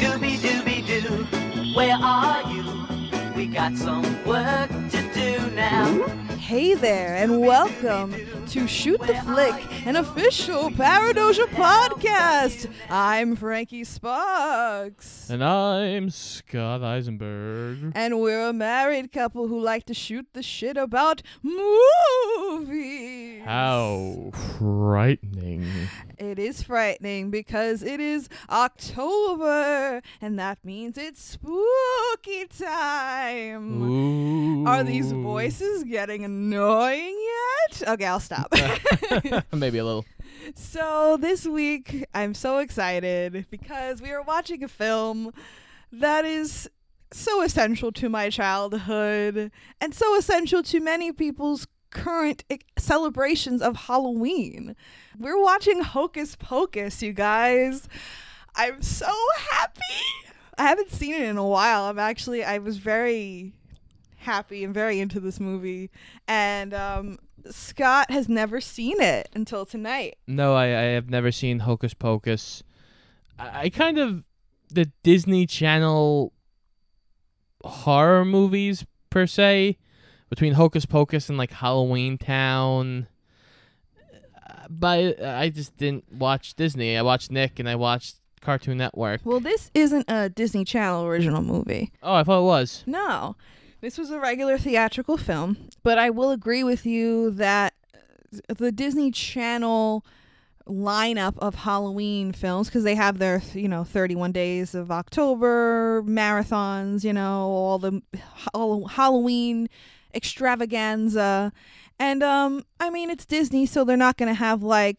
Dooby dooby doo, where are you? We got some work to do now. Hey there, and welcome to Shoot the Flick, an official Paradoja podcast. I'm Frankie Sparks. And I'm Scott Eisenberg. And we're a married couple who like to shoot the shit about movies. How frightening. It is frightening because it is October, and that means it's spooky time. Ooh. Are these voices getting annoying yet? Okay, I'll stop. Maybe a little. so, this week, I'm so excited because we are watching a film that is so essential to my childhood and so essential to many people's current celebrations of Halloween. We're watching Hocus Pocus, you guys. I'm so happy. I haven't seen it in a while. I'm actually, I was very happy and very into this movie. And um, Scott has never seen it until tonight. No, I, I have never seen Hocus Pocus. I, I kind of. The Disney Channel horror movies, per se, between Hocus Pocus and like Halloween Town. uh, But I just didn't watch Disney. I watched Nick and I watched Cartoon Network. Well, this isn't a Disney Channel original movie. Oh, I thought it was. No, this was a regular theatrical film. But I will agree with you that the Disney Channel lineup of Halloween films, because they have their, you know, 31 days of October marathons, you know, all the all Halloween extravaganza. And, um, I mean, it's Disney, so they're not going to have like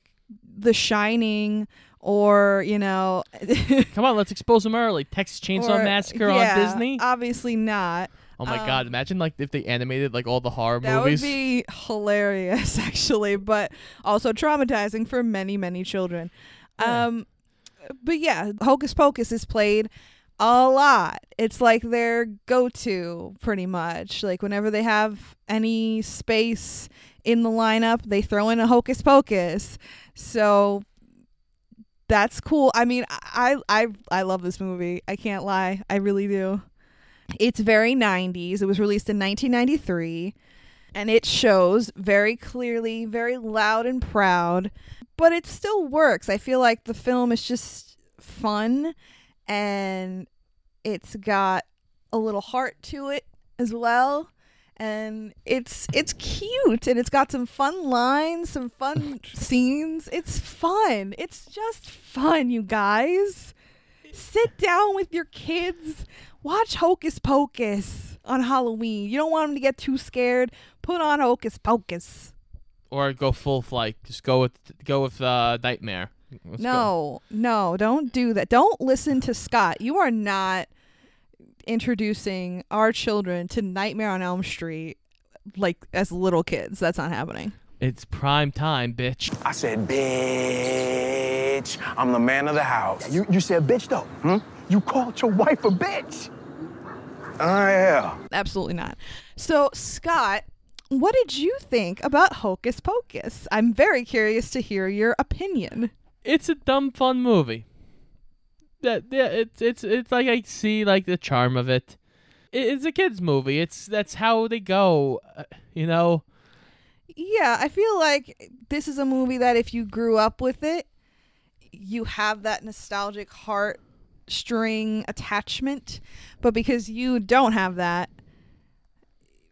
The Shining or, you know, Come on, let's expose them early. Texas Chainsaw or- Massacre yeah, on Disney. Obviously not. Oh my Um, god! Imagine like if they animated like all the horror That movies. would be hilarious, actually, but also traumatizing for many, many children. Yeah. Um, but yeah, Hocus Pocus is played a lot. It's like their go-to, pretty much. Like whenever they have any space in the lineup, they throw in a Hocus Pocus. So that's cool. I mean, I I I love this movie. I can't lie. I really do. It's very 90s. It was released in 1993 and it shows very clearly, very loud and proud, but it still works. I feel like the film is just fun and it's got a little heart to it as well. And it's it's cute and it's got some fun lines, some fun scenes. It's fun. It's just fun, you guys. Sit down with your kids, watch Hocus Pocus on Halloween. You don't want them to get too scared. Put on Hocus Pocus. or go full flight. Just go with go with uh, Nightmare. Let's go. no, no, don't do that. Don't listen to Scott. You are not introducing our children to Nightmare on Elm Street like as little kids. That's not happening. It's prime time, bitch. I said, bitch. I'm the man of the house. You, you said bitch though. Hmm? You called your wife a bitch. Oh, yeah. Absolutely not. So, Scott, what did you think about Hocus Pocus? I'm very curious to hear your opinion. It's a dumb fun movie. That yeah, it's it's it's like I see like the charm of it. It- It's a kids movie. It's that's how they go. Uh, you know. Yeah, I feel like this is a movie that if you grew up with it, you have that nostalgic heart string attachment. But because you don't have that,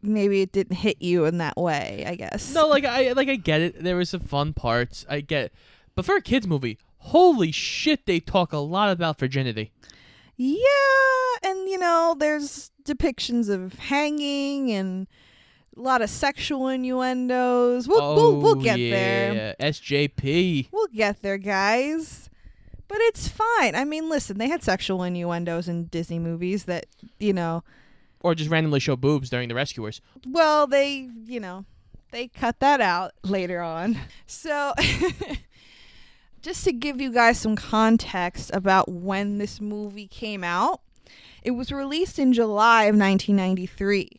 maybe it didn't hit you in that way, I guess. No, like I like I get it. There was some fun parts. I get, it. but for a kids movie, holy shit, they talk a lot about virginity. Yeah, and you know, there's depictions of hanging and a lot of sexual innuendos. We'll we'll, we'll Oh, get there. SJP. We'll get there, guys. But it's fine. I mean, listen, they had sexual innuendos in Disney movies that, you know, Or just randomly show boobs during the rescuers. well, they, you know, they cut that out later on. So, just to give you guys some context about when this movie came out, it was released in July of 1993.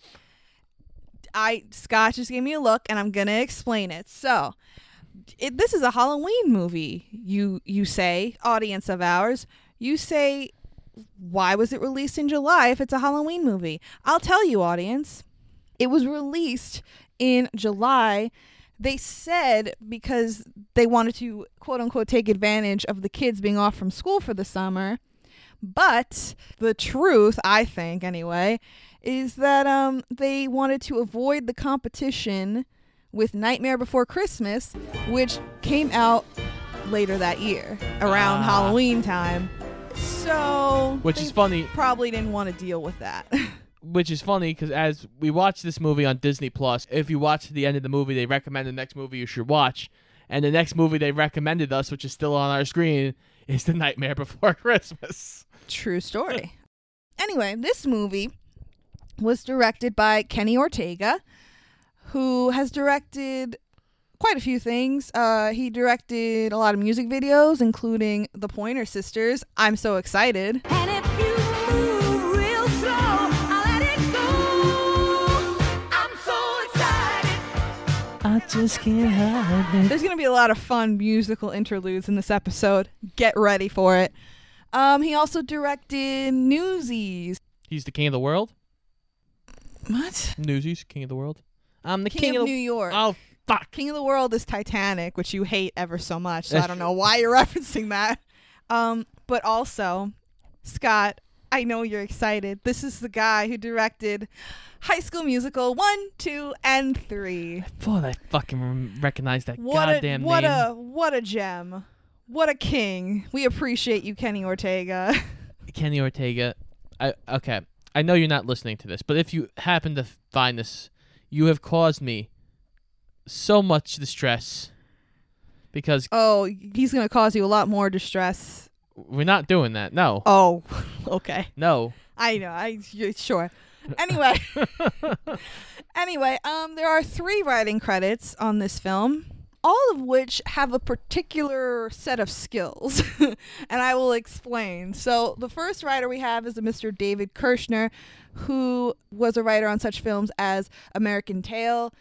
I Scott just gave me a look and I'm going to explain it. So, it, this is a Halloween movie. You you say, audience of ours, you say, why was it released in July if it's a Halloween movie? I'll tell you, audience. It was released in July. They said because they wanted to quote unquote take advantage of the kids being off from school for the summer. But the truth, I think anyway, is that um they wanted to avoid the competition with Nightmare Before Christmas, which came out later that year, around Ah. Halloween time. So Which they is funny. Probably didn't want to deal with that. Which is funny because as we watch this movie on Disney Plus, if you watch the end of the movie, they recommend the next movie you should watch, and the next movie they recommended us, which is still on our screen, is The Nightmare Before Christmas. True story. anyway, this movie was directed by Kenny Ortega, who has directed quite a few things. Uh, he directed a lot of music videos, including The Pointer Sisters. I'm so excited. And if you move real slow, I'll let it go. I'm so excited. I just can't hide There's going to be a lot of fun musical interludes in this episode. Get ready for it. Um, he also directed Newsies. He's the king of the world. What? Newsies, king of the world. I'm the King, king, of, of, New York. Oh fuck! King of the World is Titanic, which you hate ever so much. So I don't know why you're referencing that. Um, but also, Scott, I know you're excited. This is the guy who directed High School Musical one, two, and three. Thought I fucking recognized that What a goddamn what name. a what a gem. What a king. We appreciate you, Kenny Ortega. Kenny Ortega. I okay. I know you're not listening to this, but if you happen to find this, you have caused me so much distress because oh, he's gonna cause you a lot more distress. we're not doing that. No, Oh, okay. no. I know. I y- sure. Anyway, anyway, um, there are three writing credits on this film, all of which have a particular set of skills, and I will explain. So the first writer we have is a Mr. David Kirschner, who was a writer on such films as American Tail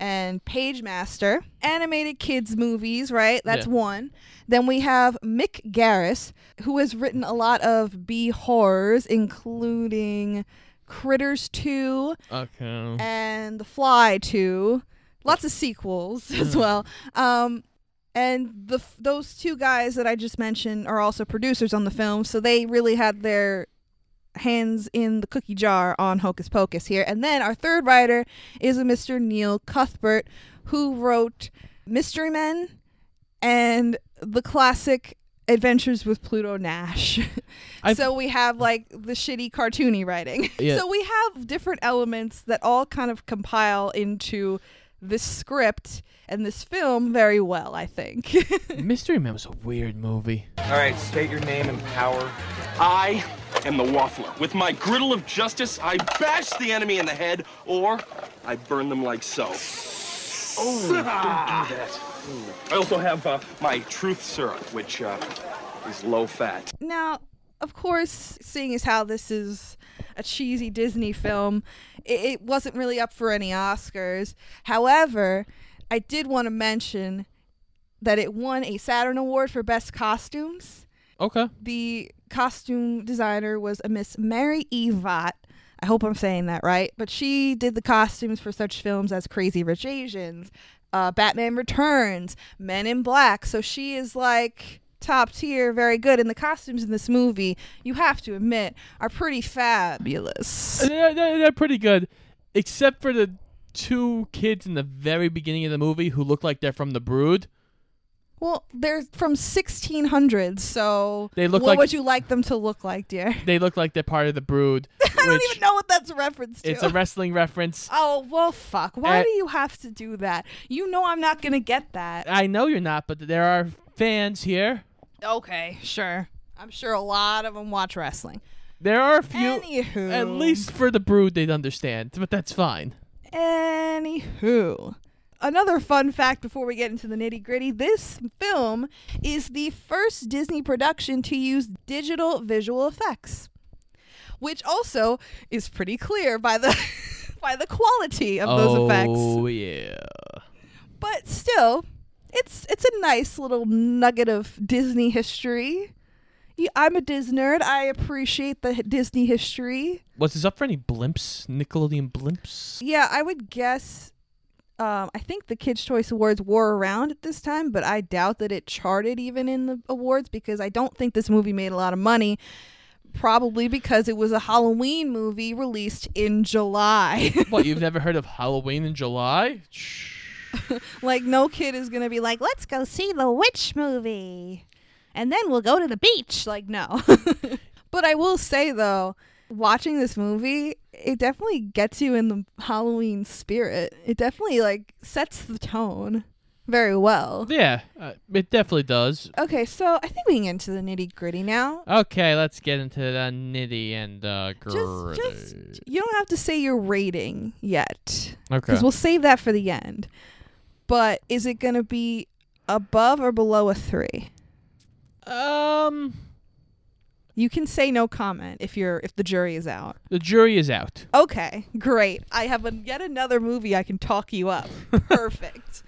and Pagemaster, animated kids movies, right? That's Yeah. one. Then we have Mick Garris, who has written a lot of B horrors, including Critters 2 Okay. and The Fly 2. Lots of sequels as well. Um, and the those two guys that I just mentioned are also producers on the film, so they really had their hands in the cookie jar on Hocus Pocus here. And then our third writer is a Mr. Neil Cuthbert, who wrote Mystery Men and the classic Adventures with Pluto Nash. So we have like the shitty cartoony writing. Yeah. So we have different elements that all kind of compile into this script and this film very well, I think. Mystery Man was a weird movie. All right, state your name and power. I am the Waffler. With my griddle of justice, I bash the enemy in the head, or I burn them like so. Oh, don't do that. I also have uh, my truth syrup, which uh, is low fat. Now, of course, seeing as how this is a cheesy Disney film, it, it wasn't really up for any Oscars. However, I did want to mention that it won a Saturn Award for Best Costumes. Okay. The costume designer was a Miss Mary Evott. I hope I'm saying that right. But she did the costumes for such films as Crazy Rich Asians, uh, Batman Returns, Men in Black. So she is like top tier, very good. And the costumes in this movie, you have to admit, are pretty fabulous. They're, they're, they're pretty good, except for the two kids in the very beginning of the movie who look like they're from the Brood. Well, they're from 1600s, so They look what like- would you like them to look like, dear? They look like they're part of the Brood. I don't even know what that's a reference to. It's a wrestling reference. Oh well, fuck! Why Uh, do you have to do that? You know I'm not gonna get that. I know you're not, but there are fans here. Okay, sure. I'm sure a lot of them watch wrestling. There are a few. Anywho, At least for the Brood, they'd understand, but that's fine. Anywho, another fun fact before we get into the nitty gritty: this film is the first Disney production to use digital visual effects, which also is pretty clear by the by the quality of those effects. Oh yeah. But still, it's it's a nice little nugget of Disney history. Yeah, I'm a Disney nerd. I appreciate the Disney history. Was this up for any blimps? Nickelodeon blimps? Yeah, I would guess. Um, I think the Kids' Choice Awards were around at this time, but I doubt that it charted even in the awards because I don't think this movie made a lot of money. Probably because it was a Halloween movie released in July. what, you've never heard of Halloween in July? Shh. like, no kid is going to be like, let's go see the witch movie. And then we'll go to the beach. Like, no. but I will say, though, watching this movie, it definitely gets you in the Halloween spirit. It definitely, like, sets the tone very well. Yeah, uh, it definitely does. Okay, so I think we can get into the nitty gritty now. Okay, let's get into the nitty and uh, Just, just, you don't have to say your rating yet, okay. because we'll save that for the end. But is it going to be above or below a three? um, You can say no comment if you're if the jury is out. the jury is out. Okay, great. I have a, yet another movie I can talk you up. Perfect.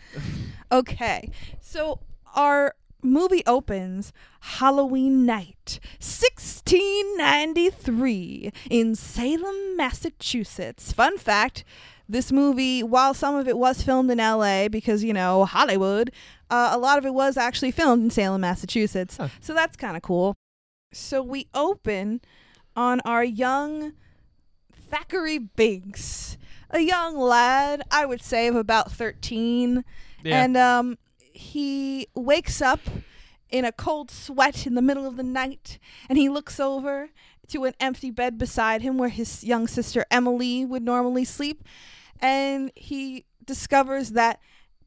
Okay, so our movie opens Halloween night, 1693, in Salem, Massachusetts. Fun fact this movie, while some of it was filmed in LA because, you know, Hollywood, uh, a lot of it was actually filmed in Salem, Massachusetts. Huh. So that's kind of cool. So we open on our young Thackeray Binks, a young lad, I would say of about 13. Yeah. And um, he wakes up in a cold sweat in the middle of the night and he looks over to an empty bed beside him where his young sister Emily would normally sleep. And he discovers that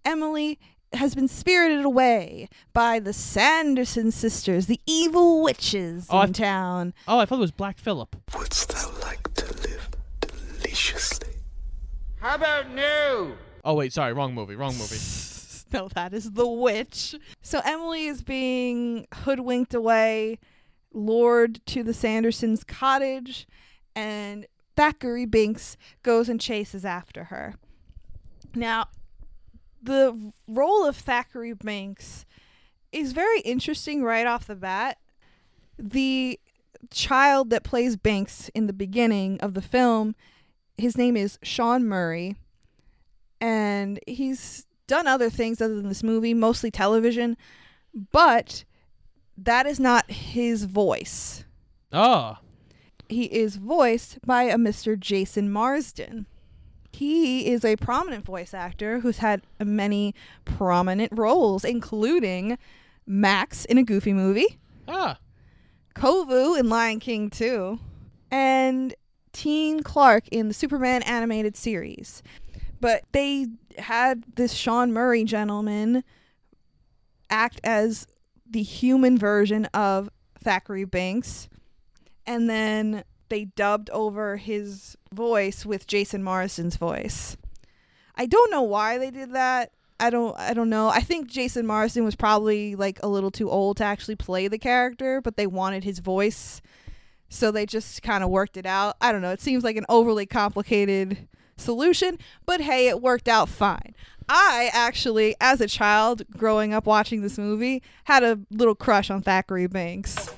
Emily has been spirited away by the Sanderson sisters, the evil witches Oh, in th- town. oh, I thought it was Black Phillip. Wouldst thou like to live deliciously? How about new? Oh wait, sorry, wrong movie, wrong movie. No, that is the witch. So Emily is being hoodwinked away, lured to the Sandersons' cottage, and Thackeray Binks goes and chases after her. Now, the role of Thackeray Binks is very interesting right off the bat. The child that plays Binks in the beginning of the film, his name is Sean Murray, and he's done other things other than this movie, mostly television, but that is not his voice. Oh, He is voiced by a Mr. Jason Marsden. He is a prominent voice actor who's had many prominent roles, including Max in a Goofy movie, ah, Kovu in Lion King 2, and Teen Clark in the Superman animated series. But they had this Sean Murray gentleman act as the human version of Thackeray Binks, and then they dubbed over his voice with Jason Marsden's voice. I don't know why they did that. I don't I don't know. I think Jason Marsden was probably like a little too old to actually play the character, but they wanted his voice. So they just kind of worked it out. I don't know. It seems like an overly complicated solution, but hey, it worked out fine. I actually, as a child growing up watching this movie, had a little crush on Thackeray Binks.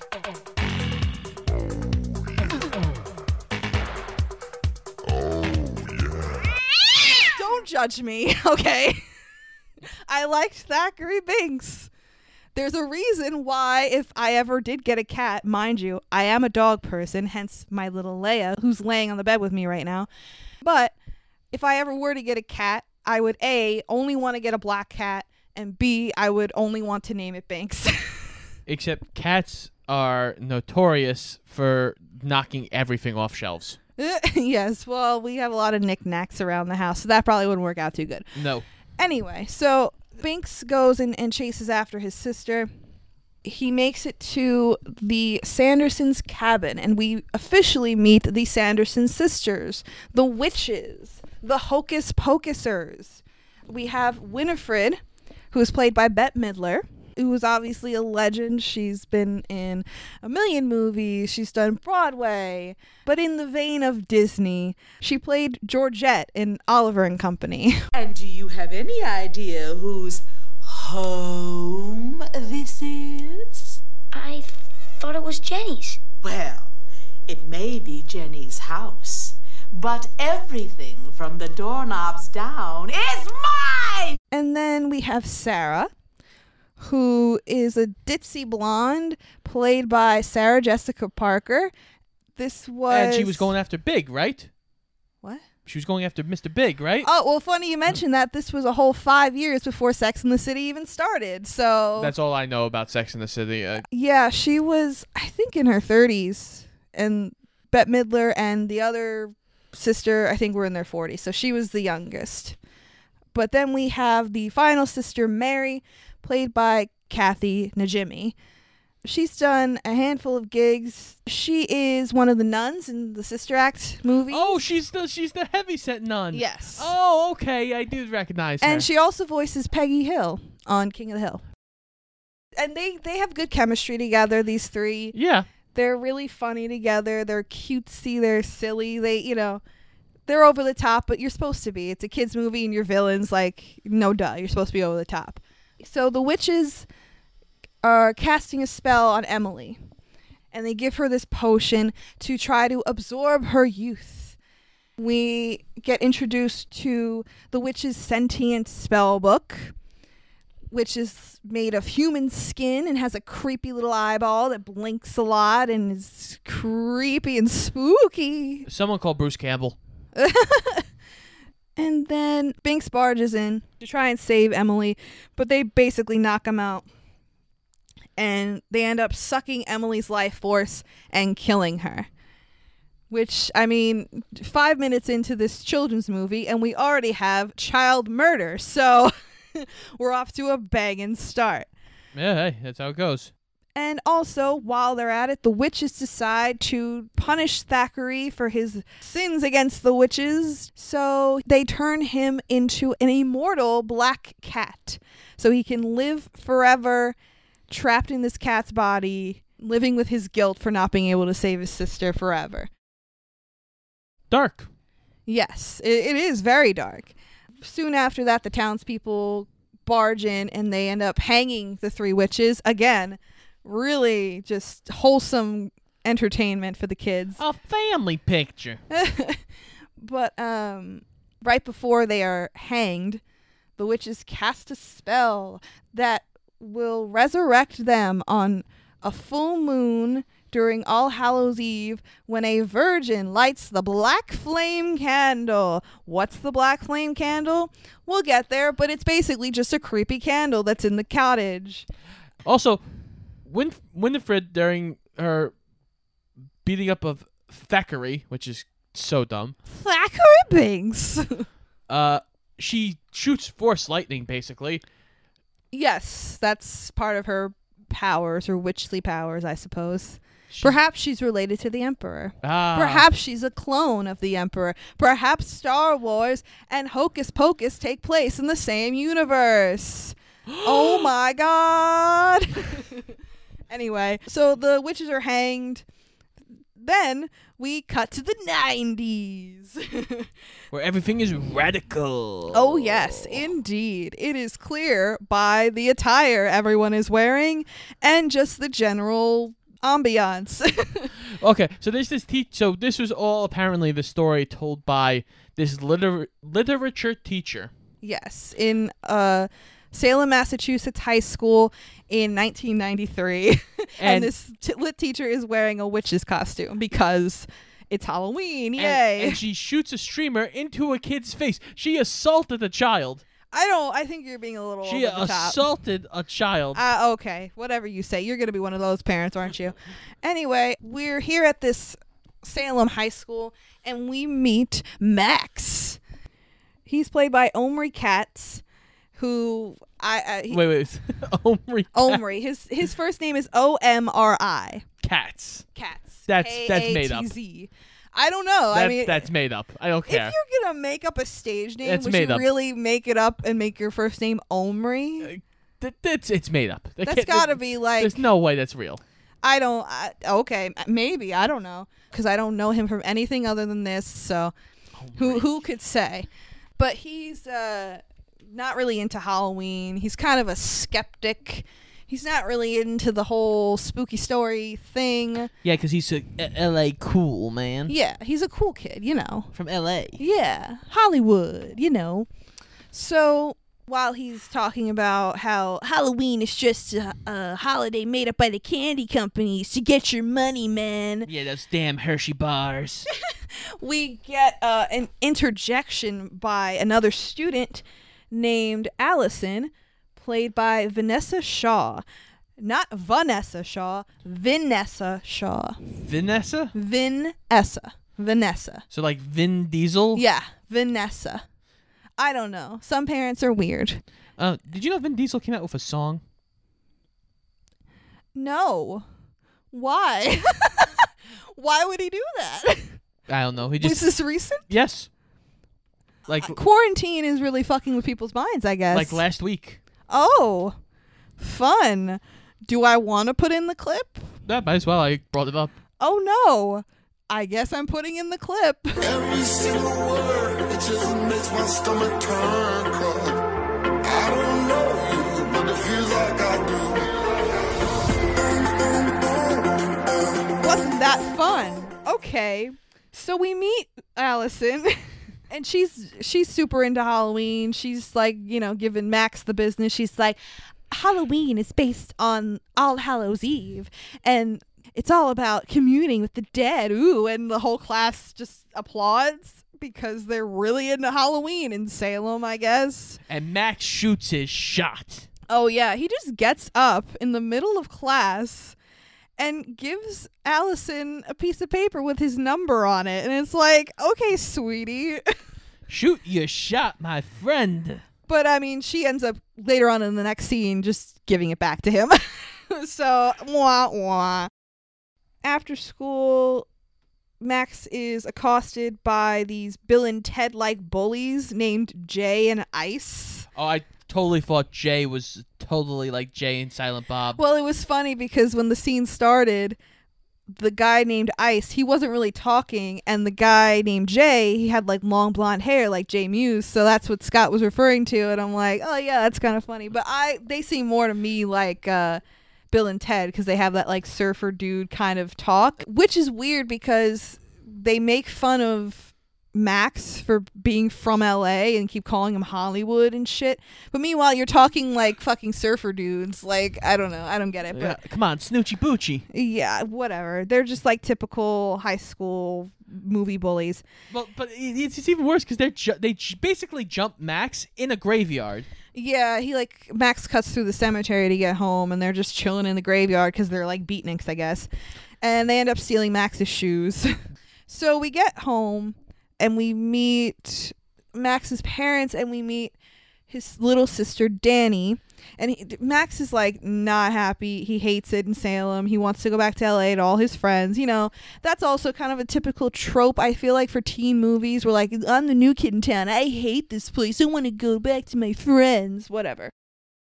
Don't judge me, okay? I liked Thackeray Binks. There's a reason why, if I ever did get a cat, mind you, I am a dog person, hence my little Leia, who's laying on the bed with me right now. But if I ever were to get a cat, I would A, only want to get a black cat, and B, I would only want to name it Binks. except cats are notorious for knocking everything off shelves. yes, well, we have a lot of knickknacks around the house, so that probably wouldn't work out too good. No. Anyway, so Binks goes and, and chases after his sister. He makes it to the Sandersons' cabin, and we officially meet the Sanderson sisters, the witches, the hocus pocusers. We have Winifred, who is played by Bette Midler, who is obviously a legend. She's been in a million movies, she's done Broadway, but in the vein of Disney, she played Georgette in Oliver and Company. And do you have any idea whose home this is? I thought it was Jenny's. Well, it may be Jenny's house, but everything from the doorknobs down is mine! And then we have Sarah, who is a ditzy blonde played by Sarah Jessica Parker. This was And she was going after Big, right? What? She was going after Mr. Big, right? Oh well, funny you mentioned that. This was a whole five years before Sex in the City even started. So That's all I know about Sex in the City. Uh, yeah, she was I think in her thirties, and Bette Midler and the other sister I think were in their forties. So she was the youngest. But then we have the final sister Mary, played by Kathy Najimy. She's done a handful of gigs. She is one of the nuns in the Sister Act movie. oh, she's the she's the heavyset nun. Yes. Oh, okay. I do recognize her. and she also voices Peggy Hill on King of the Hill. And they they have good chemistry together. These three, yeah. they're really funny together. They're cutesy. They're silly. They you know, they're over the top, but you're supposed to be. It's a kids movie, and your villains like no duh. You're supposed to be over the top. So the witches are casting a spell on Emily, and they give her this potion to try to absorb her youth. We get introduced to the witch's sentient spell book, which is made of human skin and has a creepy little eyeball that blinks a lot and is creepy and spooky. Someone called Bruce Campbell. And then Binks barges in to try and save Emily, but they basically knock him out. And they end up sucking Emily's life force and killing her. Which, I mean, five minutes into this children's movie, and we already have child murder. So we're off to a banging start. Yeah, hey, that's how it goes. And also, while they're at it, the witches decide to punish Thackeray for his sins against the witches. So they turn him into an immortal black cat. So he can live forever trapped in this cat's body, living with his guilt for not being able to save his sister forever. Dark. Yes, it, it is very dark. Soon after that, the townspeople barge in and they end up hanging the three witches. Again, really just wholesome entertainment for the kids. A family picture. but um, right before they are hanged, the witches cast a spell that will resurrect them on a full moon during All Hallows Eve when a virgin lights the black flame candle. What's the black flame candle? We'll get there, but it's basically just a creepy candle that's in the cottage. Also, Win- Winifred during her beating up of Thackeray, which is so dumb. Thackeray Binks. Uh, she shoots force lightning basically. yes, that's part of her powers or witchly powers, I suppose. Perhaps she's related to the Emperor. Ah, Perhaps she's a clone of the Emperor. Perhaps Star Wars and Hocus Pocus take place in the same universe. oh my god. anyway, so the witches are hanged. Then we cut to the 90s. where everything is radical. oh, yes, indeed. It is clear by the attire everyone is wearing and just the general ambiance. Okay, so this teach. So this was all apparently the story told by this liter- literature teacher. Yes, in uh, Salem, Massachusetts high school in 1993. and, And- this t- lit teacher is wearing a witch's costume because it's Halloween. And- Yay. And, she shoots a streamer into a kid's face. She assaulted a child. I don't, I think you're being a little She the top. assaulted a child. Uh, okay, whatever you say. You're going to be one of those parents, aren't you? Anyway, we're here at this Salem high school and we meet Max. He's played by Omri Katz, who I. I he- wait, wait. Omri. Omri. His his first name is O M R I. Cats. Cats. That's- that's made up. I don't know. I mean, that's made up. I don't care. if you're gonna make up a stage name, It's would made you up. really make it up and make your first name Omri? Th- that's it's made up. That That's gotta be like There's no way that's real. I don't. I, okay, maybe I don't know because I don't know him from anything other than this. So, who who could say? But he's uh not really into Halloween. He's kind of a skeptic. He's not really into the whole spooky story thing. Yeah, because he's a, a L.A. cool man Yeah, he's a cool kid, you know. from L.A. Yeah, Hollywood, you know. So while he's talking about how Halloween is just a, a holiday made up by the candy companies to get your money, man, Yeah, those damn Hershey bars. we get uh, an interjection by another student named Allison, played by Vanessa Shaw. Not Vanessa Shaw, Vinessa Shaw. Vanessa? Vanessa. Vanessa. So like Vin Diesel? Yeah, Vanessa. I don't know. Some parents are weird. Uh, did you know Vin Diesel came out with a song? No. Why? Why would he do that? I don't know. He Was just this recent? yes, like uh, Quarantine is really fucking with people's minds, I guess. like last week. Oh, fun. Do I want to put in the clip? Yeah, might as well. I brought it up. Oh no. I guess I'm putting in the clip. Every single word, it just makes my stomach turn cold. I don't know you, but it feels like I do. Wasn't that fun? Okay. So we meet Allison and she's she's super into Halloween. She's like, you know, giving Max the business. She's like Halloween is based on All Hallows Eve and it's all about communing with the dead. Ooh, and the whole class just applauds because they're really into Halloween in Salem, I guess. And Max shoots his shot. Oh yeah, he just gets up in the middle of class and gives Allison a piece of paper with his number on it, and it's like, okay, sweetie. Shoot your shot, my friend. but I mean, she ends up later on in the next scene just giving it back to him. so wah wah. After school, Max is accosted by these Bill and Ted like bullies named Jay and Ice. Oh, I totally thought Jay was totally like Jay and Silent Bob. Well, it was funny because when the scene started, the guy named Ice, he wasn't really talking, and the guy named Jay, he had like long blonde hair like Jay Mewes, so that's what Scott was referring to, and I'm like, oh yeah, that's kind of funny. But I, they seem more to me like uh, Bill and Ted because they have that like surfer dude kind of talk, which is weird because they make fun of Max for being from LA and keep calling him Hollywood and shit. But meanwhile, you're talking like fucking surfer dudes. Like, I don't know. I don't get it. Yeah, But come on, Snootchie Bootchie. yeah, whatever. They're just like typical high school movie bullies. Well, but it's, it's even worse because they're ju- they j- basically jump Max in a graveyard. Yeah, he like Max cuts through the cemetery to get home, and they're just chilling in the graveyard because they're like beatniks, I guess. And they end up stealing Max's shoes. so we get home and we meet Max's parents, and we meet his little sister Danny. And he, Max is like not happy. He hates it in Salem. He wants to go back to LA to all his friends. You know, that's also kind of a typical trope, I feel like, for teen movies where, like, I'm the new kid in town. I hate this place. I want to go back to my friends, whatever.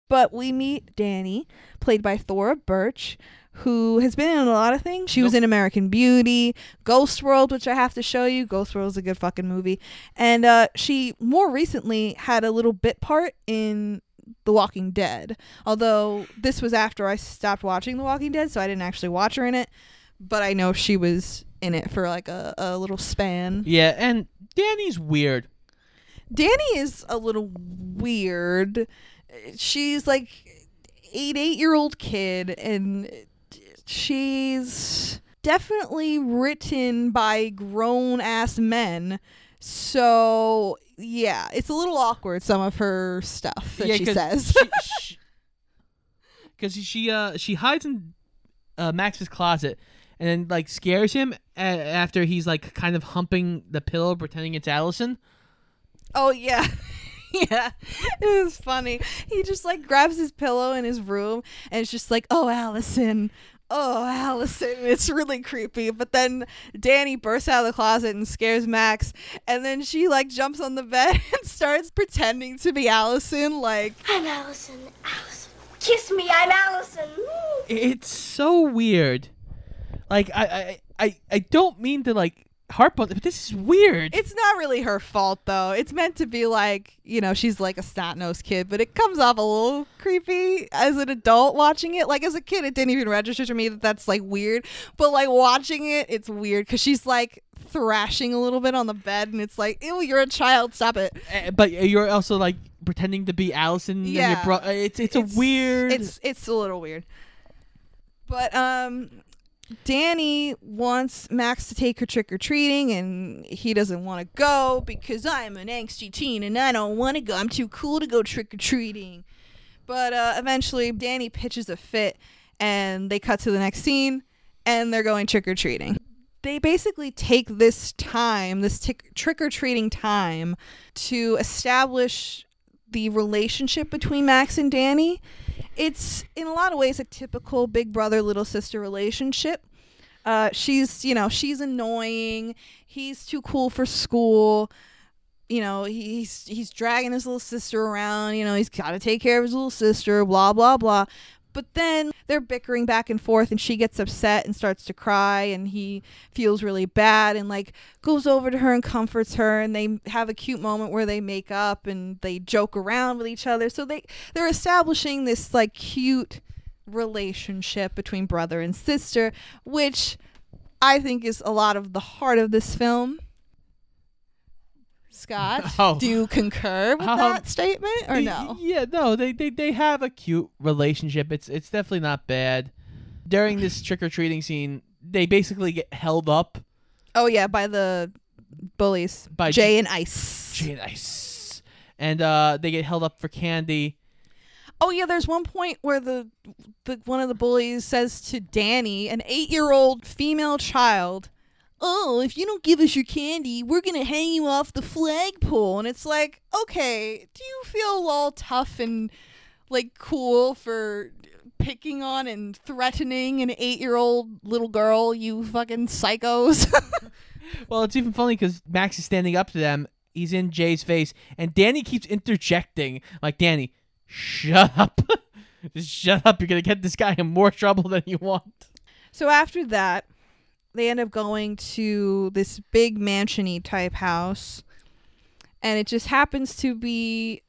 But we meet Danny, played by Thora Birch, who has been in a lot of things. She was in American Beauty, Ghost World, which I have to show you. Ghost World is a good fucking movie. And uh, she more recently had a little bit part in The Walking Dead. Although this was after I stopped watching The Walking Dead, so I didn't actually watch her in it. But I know she was in it for like a, a little span. Yeah, and Danny's weird. Danny is a little weird. She's like eight eight year old kid, and she's definitely written by grown ass men. So yeah, it's a little awkward. Some of her stuff that yeah, she says. Because she, she uh she hides in uh, Max's closet and then like scares him a- after he's like kind of humping the pillow pretending it's Allison. Oh yeah. yeah. It was funny. He just like grabs his pillow in his room and it's just like, "Oh, Allison. Oh, Allison." It's really creepy. But then Danny bursts out of the closet and scares Max, and then she like jumps on the bed and starts pretending to be Allison like I'm Allison. Allison. Kiss me, I'm Allison. It's so weird. Like I I I, I don't mean to like heart bone. But this is weird. It's not really her fault though. It's meant to be like, you know, she's like a snot nosed kid, but it comes off a little creepy as an adult watching it. Like as a kid, it didn't even register to me that that's like weird. But like watching it, it's weird because she's like thrashing a little bit on the bed, and it's like, ew, you're a child. Stop it. Uh, but you're also like pretending to be Allison. and your Yeah. bro- uh, it's it's a weird. It's it's a little weird. But um Danny wants Max to take her trick or treating and he doesn't want to go because I'm an angsty teen and I don't want to go. I'm too cool to go trick or treating. But uh eventually Danny pitches a fit and they cut to the next scene and they're going trick or treating. They basically take this time, this tick trick or treating time to establish the relationship between Max and Danny. It's in a lot of ways a typical big brother little sister relationship. Uh, she's you know she's annoying. He's too cool for school. You know he's he's dragging his little sister around. You know he's got to take care of his little sister. Blah blah blah. But then they're bickering back and forth, and she gets upset and starts to cry, and he feels really bad and like goes over to her and comforts her, and they have a cute moment where they make up and they joke around with each other. So they they're establishing this like cute relationship between brother and sister, which I think is a lot of the heart of this film. Scott, Oh. do you concur with Um, that statement or no? Yeah, no, they, they they have a cute relationship. It's it's definitely not bad. During this trick or treating scene, they basically get held up Oh yeah, by the bullies, By Jay and Ice. Jay and Ice, and uh, they get held up for candy. Oh yeah, there's one point where the the one of the bullies says to Danny, an eight year old female child, "Oh, if you don't give us your candy, we're gonna hang you off the flagpole." And it's like, okay, do you feel all tough and like cool for picking on and threatening an eight year old little girl? You fucking psychos. Well, it's even funny because Max is standing up to them. He's in Jay's face, and Danny keeps interjecting, like, "Danny, shut up, just shut up. You're gonna get this guy in more trouble than you want." So after that, they end up going to this big mansiony type house, and it just happens to be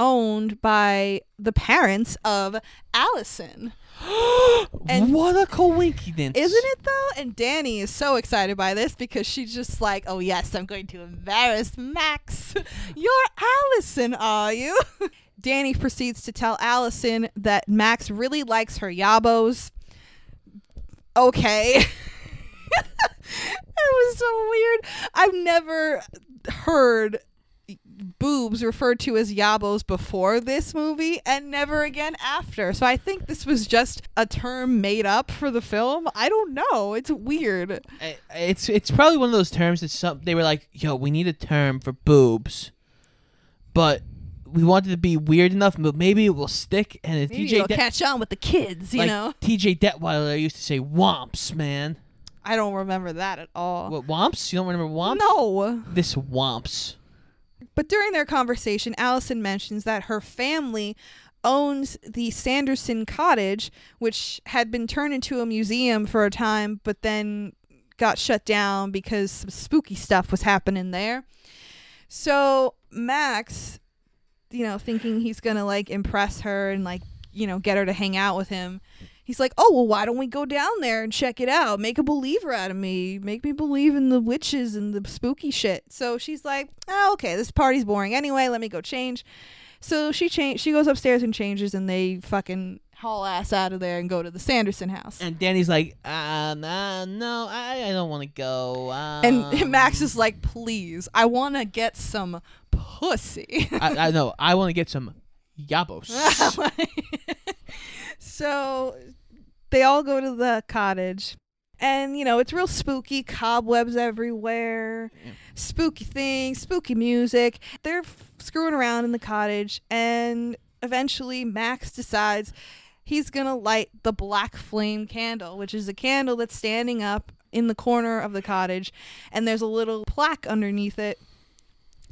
owned by the parents of Allison. And- what a coincidence, Isn't it though? And Danny is so excited by this because she's just like, "Oh yes, I'm going to embarrass Max. You're Allison, are you?" Danny proceeds to tell Allison that Max really likes her yabos. Okay. it was so weird. I've never heard boobs referred to as yabos before this movie and never again after. So I think this was just a term made up for the film. I don't know. It's weird. It's it's probably one of those terms that some they were like, "Yo, we need a term for boobs," but we wanted to be weird enough, but maybe it will stick. And it's Maybe TJ it'll De- catch on with the kids, you like know. TJ Detweiler used to say "womps," man. I don't remember that at all. What womps? You don't remember womps? No. This womps. But during their conversation, Allison mentions that her family owns the Sanderson cottage, which had been turned into a museum for a time, but then got shut down because some spooky stuff was happening there. So Max, you know, thinking he's gonna like impress her and like, you know, get her to hang out with him. He's like, oh, well, why don't we go down there and check it out? Make a believer out of me. Make me believe in the witches and the spooky shit. So she's like, oh, okay, this party's boring anyway. Let me go change. So she change. She goes upstairs and changes, and they fucking haul ass out of there and go to the Sanderson house. And Danny's like, uh, nah, no, I, I don't want to go. Um, And Max is like, please, I want to get some pussy. I, I know, I want to get some yabos. so they all go to the cottage. And, you know, it's real spooky, cobwebs everywhere, spooky things, spooky music. They're f- screwing around in the cottage, and eventually Max decides he's going to light the black flame candle, which is a candle that's standing up in the corner of the cottage, and there's a little plaque underneath it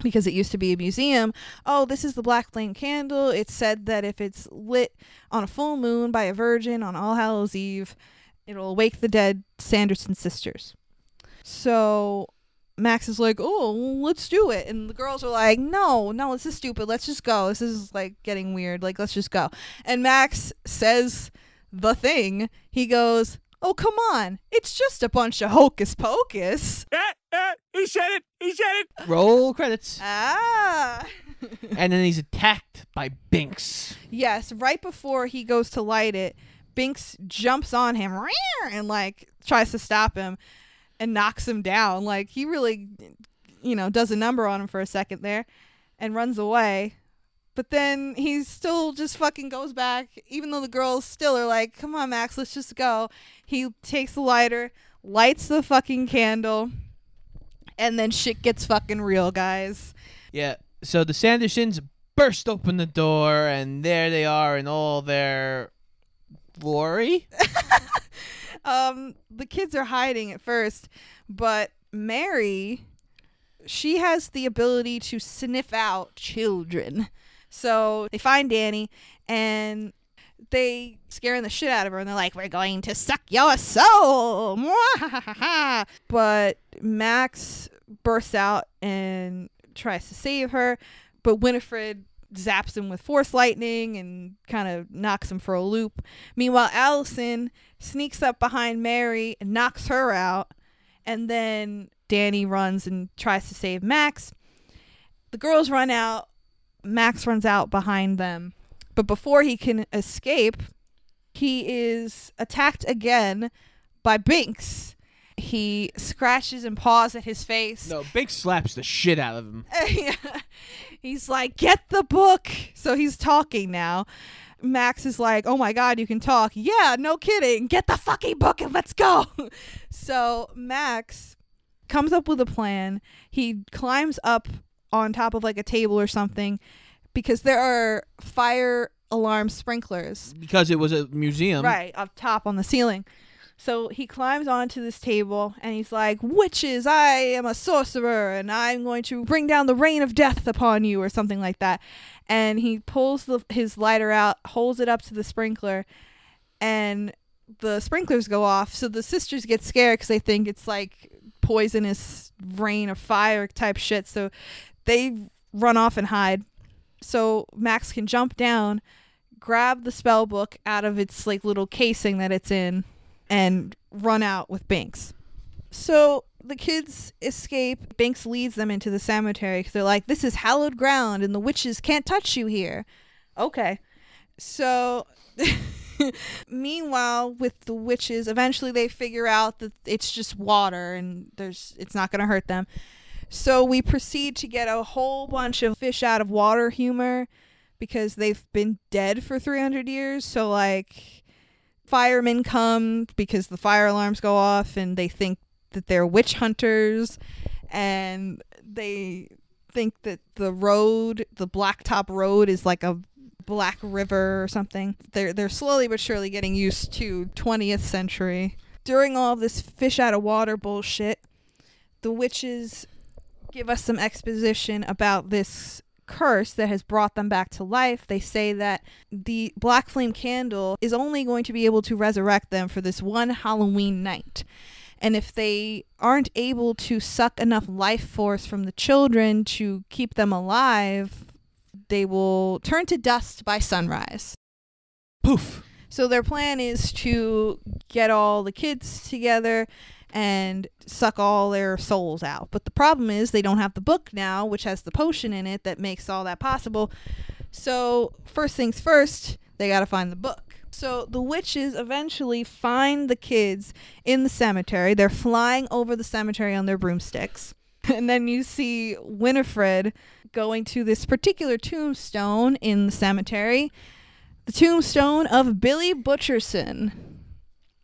because it used to be a museum. Oh, this is the black flame candle. It's said that if it's lit on a full moon by a virgin on All Hallows Eve, it'll wake the dead Sanderson sisters. So Max is like, "Oh, let's do it," and the girls are like, "No, no, this is stupid. Let's just go. This is like getting weird. Like, let's just go." And Max says the thing. He goes, "Oh, come on! It's just a bunch of hocus pocus." He said it. He said it. Roll credits. Ah. and then he's attacked by Binks. Yes, right before he goes to light it, Binks jumps on him and like tries to stop him and knocks him down. Like he really, you know, does a number on him for a second there and runs away. But then he still just fucking goes back, even though the girls still are like, come on, Max, let's just go. He takes the lighter, lights the fucking candle, and then shit gets fucking real, guys. Yeah. So the Sandersons burst open the door, and there they are in all their glory. um the kids are hiding at first but mary she has the ability to sniff out children so they find danny and they scaring the shit out of her and they're like we're going to suck your soul. But max bursts out and tries to save her but winifred zaps him with force lightning and kind of knocks him for a loop. Meanwhile allison sneaks up behind mary and knocks her out and then danny runs and tries to save max. The girls run out. Max runs out behind them but before he can escape he is attacked again by binks he scratches and paws at his face No, Binks slaps the shit out of him. he's like, "Get the book." So he's talking now. Max is like, "Oh my god, you can talk." Yeah, no kidding. Get the fucking book and let's go. so Max comes up with a plan. He climbs up on top of like a table or something because there are fire alarm sprinklers Because it was a museum. right up top on the ceiling. So he climbs onto this table and he's like, Witches, I am a sorcerer and I'm going to bring down the rain of death upon you, or something like that. And he pulls the, his lighter out, holds it up to the sprinkler, and the sprinklers go off. So the sisters get scared because they think it's like poisonous rain of fire type shit. So they run off and hide. So Max can jump down, grab the spell book out of its like little casing that it's in, and run out with Binks. So the kids escape. Binks leads them into the cemetery because they're like, "This is hallowed ground, and the witches can't touch you here." Okay, so. Meanwhile, with the witches, eventually they figure out that it's just water and there's it's not going to hurt them. So we proceed to get a whole bunch of fish out of water humor because they've been dead for 300 years. So like firemen come because the fire alarms go off and they think that they're witch hunters and they think that the road, the blacktop road is like a black river or something. They're they're slowly but surely getting used to 20th century. During all this fish out of water bullshit, the witches give us some exposition about this curse that has brought them back to life. They say that the black flame candle is only going to be able to resurrect them for this one Halloween night. And if they aren't able to suck enough life force from the children to keep them alive, they will turn to dust by sunrise. Poof. So their plan is to get all the kids together and suck all their souls out. But the problem is they don't have the book now, which has the potion in it that makes all that possible. So, first things first, they got to find the book. So, the witches eventually find the kids in the cemetery. They're flying over the cemetery on their broomsticks. And then you see Winifred going to this particular tombstone in the cemetery the tombstone of Billy Butcherson,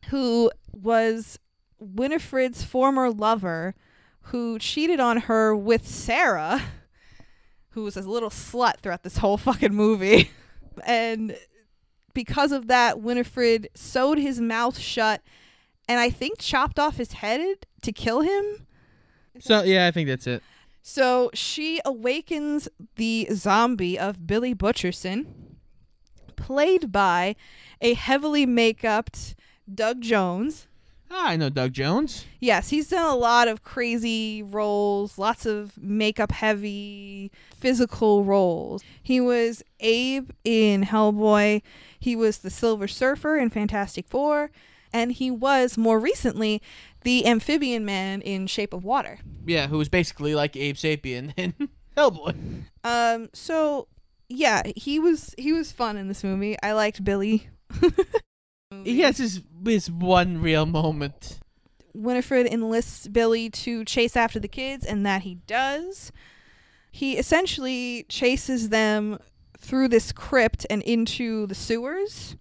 who was Winifred's former lover who cheated on her with Sarah, who was a little slut throughout this whole fucking movie. and because of that, Winifred sewed his mouth shut and I think chopped off his head to kill him. So yeah, I think that's it. So she awakens the zombie of Billy Butcherson, played by a heavily make-upped Doug Jones. Ah, I know Doug Jones. Yes, he's done a lot of crazy roles, lots of makeup heavy, physical roles. He was Abe in Hellboy, he was the Silver Surfer in Fantastic Four, and he was more recently the amphibian man in Shape of Water. Yeah, who was basically like Abe Sapien in Hellboy. Um so yeah, he was he was fun in this movie. I liked Billy. He has his his one real moment. Winifred enlists Billy to chase after the kids, and that he does. He essentially chases them through this crypt and into the sewers.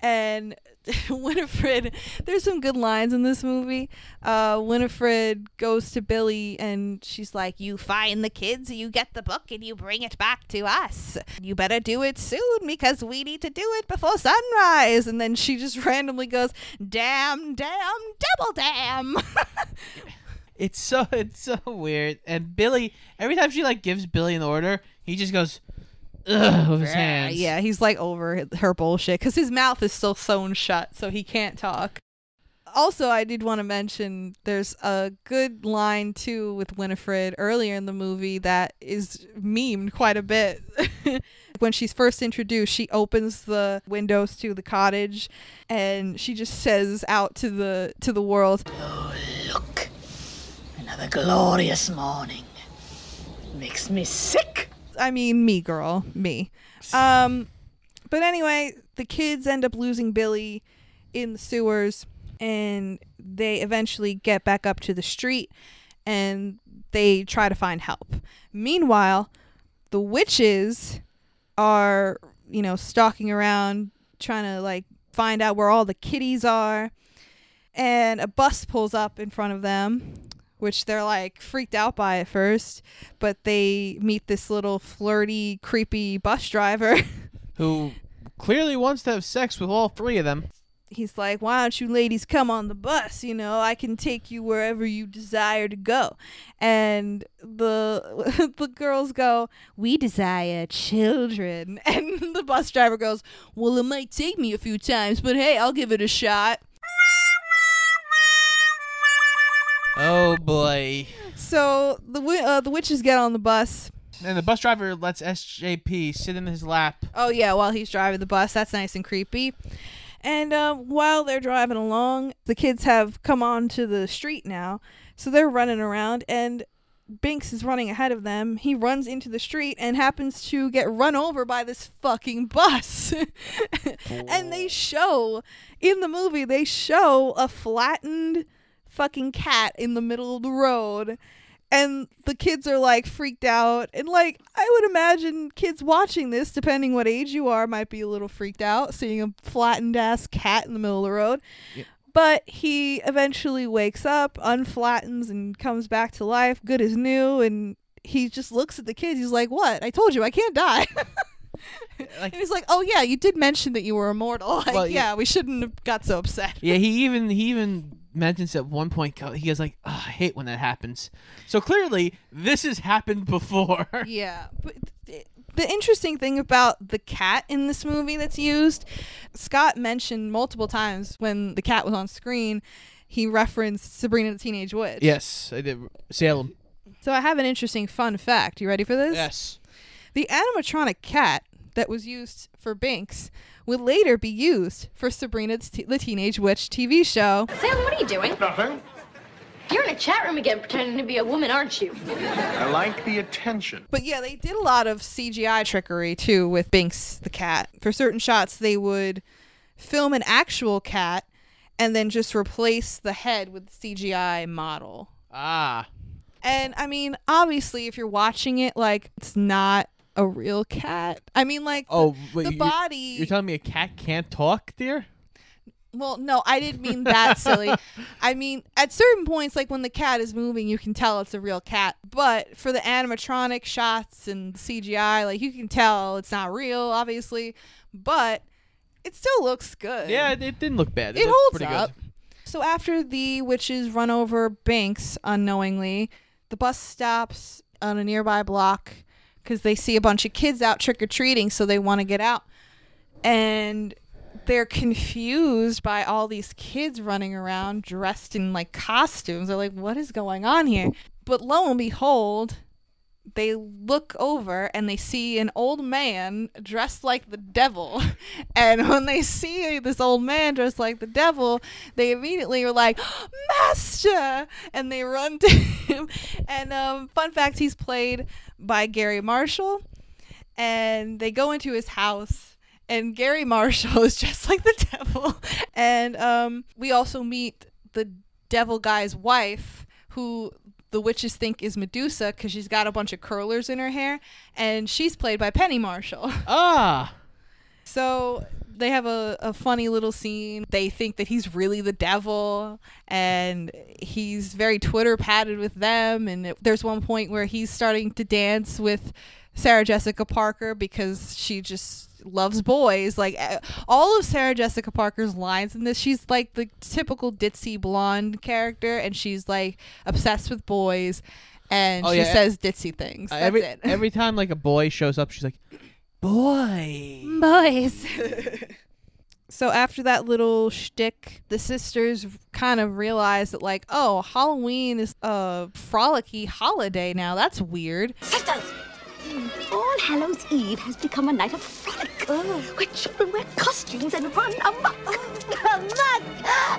And Winifred, there's some good lines in this movie. Uh, Winifred goes to Billy and she's like, You find the kids, you get the book, and you bring it back to us. You better do it soon because we need to do it before sunrise. And then she just randomly goes, Damn, damn, double damn. It's so it's so weird. And Billy, every time she like gives Billy an order, he just goes ugh hands. Yeah, he's like over her bullshit because his mouth is still sewn shut, so he can't talk. Also, I did want to mention there's a good line too with Winifred earlier in the movie that is memed quite a bit. when she's first introduced, she opens the windows to the cottage and she just says out to the to the world, oh, Look, another glorious morning. Makes me sick. I mean, me, girl, me. Um, but anyway, the kids end up losing Billy in the sewers, and they eventually get back up to the street, and they try to find help. Meanwhile, the witches are, you know, stalking around, trying to like find out where all the kitties are, and a bus pulls up in front of them which they're like freaked out by at first, but they meet this little flirty, creepy bus driver. Who clearly wants to have sex with all three of them. He's like, Why don't you ladies come on the bus? You know, I can take you wherever you desire to go. And the the girls go, We desire children. And the bus driver goes, Well, it might take me a few times, but hey, I'll give it a shot. Oh boy. So the wi- uh, the witches get on the bus. And the bus driver lets SJP sit in his lap. Oh yeah, while he's driving the bus, that's nice and creepy. And uh, while they're driving along, the kids have come onto the street now, so they're running around, and Binks is running ahead of them. He runs into the street and happens to get run over by this fucking bus. and they show in the movie they show a flattened fucking cat in the middle of the road. And the kids are like freaked out. And like i would imagine kids watching this depending what age you are might be a little freaked out seeing a flattened ass cat in the middle of the road. Yep. but he eventually wakes up unflattens and comes back to life. Good as new. And he just looks at the kids. He's like what? I told you i can't die. Like and he's like oh yeah you did mention that you were immortal. Like Well, yeah. yeah. we shouldn't have got so upset. Yeah, he even he even mentions at one point he goes like, "Ugh, I hate when that happens. So clearly this has happened before. Yeah, but th- the interesting thing about the cat in this movie that's used, Scott mentioned multiple times when the cat was on screen, he referenced Sabrina the Teenage Witch. yes, I did. Salem. So I have an interesting fun fact. You ready for this? Yes. The animatronic cat that was used for Binks would later be used for Sabrina the the Teenage Witch TV show. Salem, what are you doing? Nothing. You're in a chat room again pretending to be a woman, aren't you? I like the attention. But yeah, they did a lot of CGI trickery too with Binks the cat. For certain shots, they would film an actual cat and then just replace the head with the CGI model. Ah. And I mean, obviously, if you're watching it, like it's not a real cat. I mean, like oh, the- Oh, wait, the you- body. You're telling me a cat can't talk, dear? Well, no, I didn't mean that silly. I mean, at certain points, like when the cat is moving, you can tell it's a real cat. But for the animatronic shots and CGI, like you can tell it's not real, obviously. But it still looks good. Yeah, it, it didn't look bad. it looked holds pretty up. Good. So after the witches run over Binks unknowingly, the bus stops on a nearby block because they see a bunch of kids out trick or treating, so they want to get out. And they're confused by all these kids running around dressed in like costumes. They're like, what is going on here? But lo and behold, they look over and they see an old man dressed like the devil. And when they see this old man dressed like the devil, they immediately are like, Master! And they run to him. And um, fun fact, he's played by Garry Marshall. And they go into his house. And Garry Marshall is just like the devil. And um, we also meet the devil guy's wife, who the witches think is Medusa because she's got a bunch of curlers in her hair, and she's played by Penny Marshall. Ah, so they have a, a funny little scene. They think that he's really the devil, and he's very twitterpated with them. And it- there's one point where he's starting to dance with Sarah Jessica Parker because she just loves boys. Like eh, all of Sarah Jessica Parker's lines in this, she's like the typical ditzy blonde character, and she's like obsessed with boys. And Oh, she yeah. says ditzy things. Uh, That's every it. every time like a boy shows up, she's like, "Boy." boys. so after that little shtick, the sisters kind of realize that like, oh, Halloween is a frolicky holiday now. That's weird. Sisters! All Hallows Eve has become a night of frolic, oh. where children wear costumes and run amok. Oh. amok!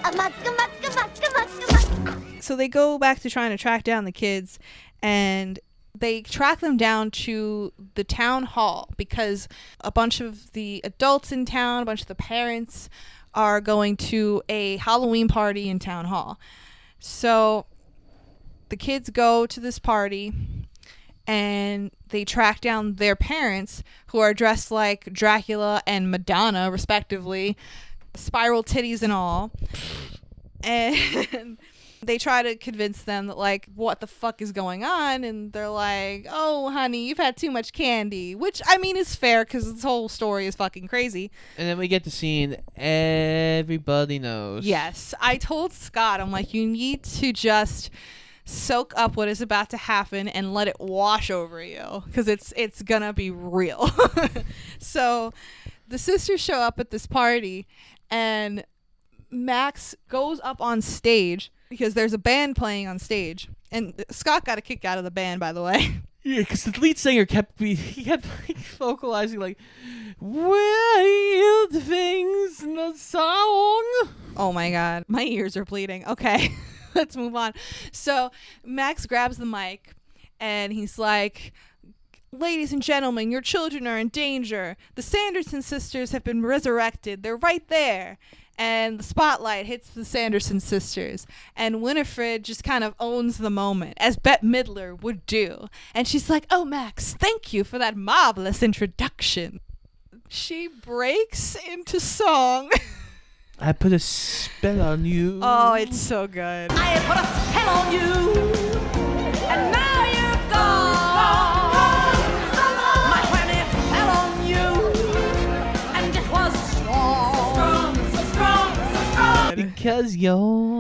Amok, amok, amok, amok, amok. So they go back to trying to track down the kids and they track them down to the town hall because a bunch of the adults in town, a bunch of the parents are going to a Halloween party in town hall. So the kids go to this party and they track down their parents who are dressed like Dracula and Madonna respectively, spiral titties and all. And they try to convince them that like what the fuck is going on and they're like, "Oh, honey, you've had too much candy." Which I mean is fair cuz this whole story is fucking crazy. And then we get the scene everybody knows. Yes, I told Scott, I'm like, you need to just soak up what is about to happen and let it wash over you because it's it's gonna be real. so, the sisters show up at this party, and Max goes up on stage because there's a band playing on stage, and Scott got a kick out of the band, by the way. Yeah, because the lead singer kept be he kept like vocalizing like wild things in the song. Oh my god, my ears are bleeding. Okay, let's move on. So Max grabs the mic and he's like, Ladies and gentlemen, your children are in danger. The Sanderson sisters have been resurrected. They're right there. And the spotlight hits the Sanderson sisters. And Winifred just kind of owns the moment, as Bette Midler would do. And she's like, Oh, Max, thank you for that marvelous introduction. She breaks into song. I put a spell on you. Oh, it's so good. I put a spell on you, and now you're gone. My honey fell on you, and it was strong, so strong, so strong. because you're mine.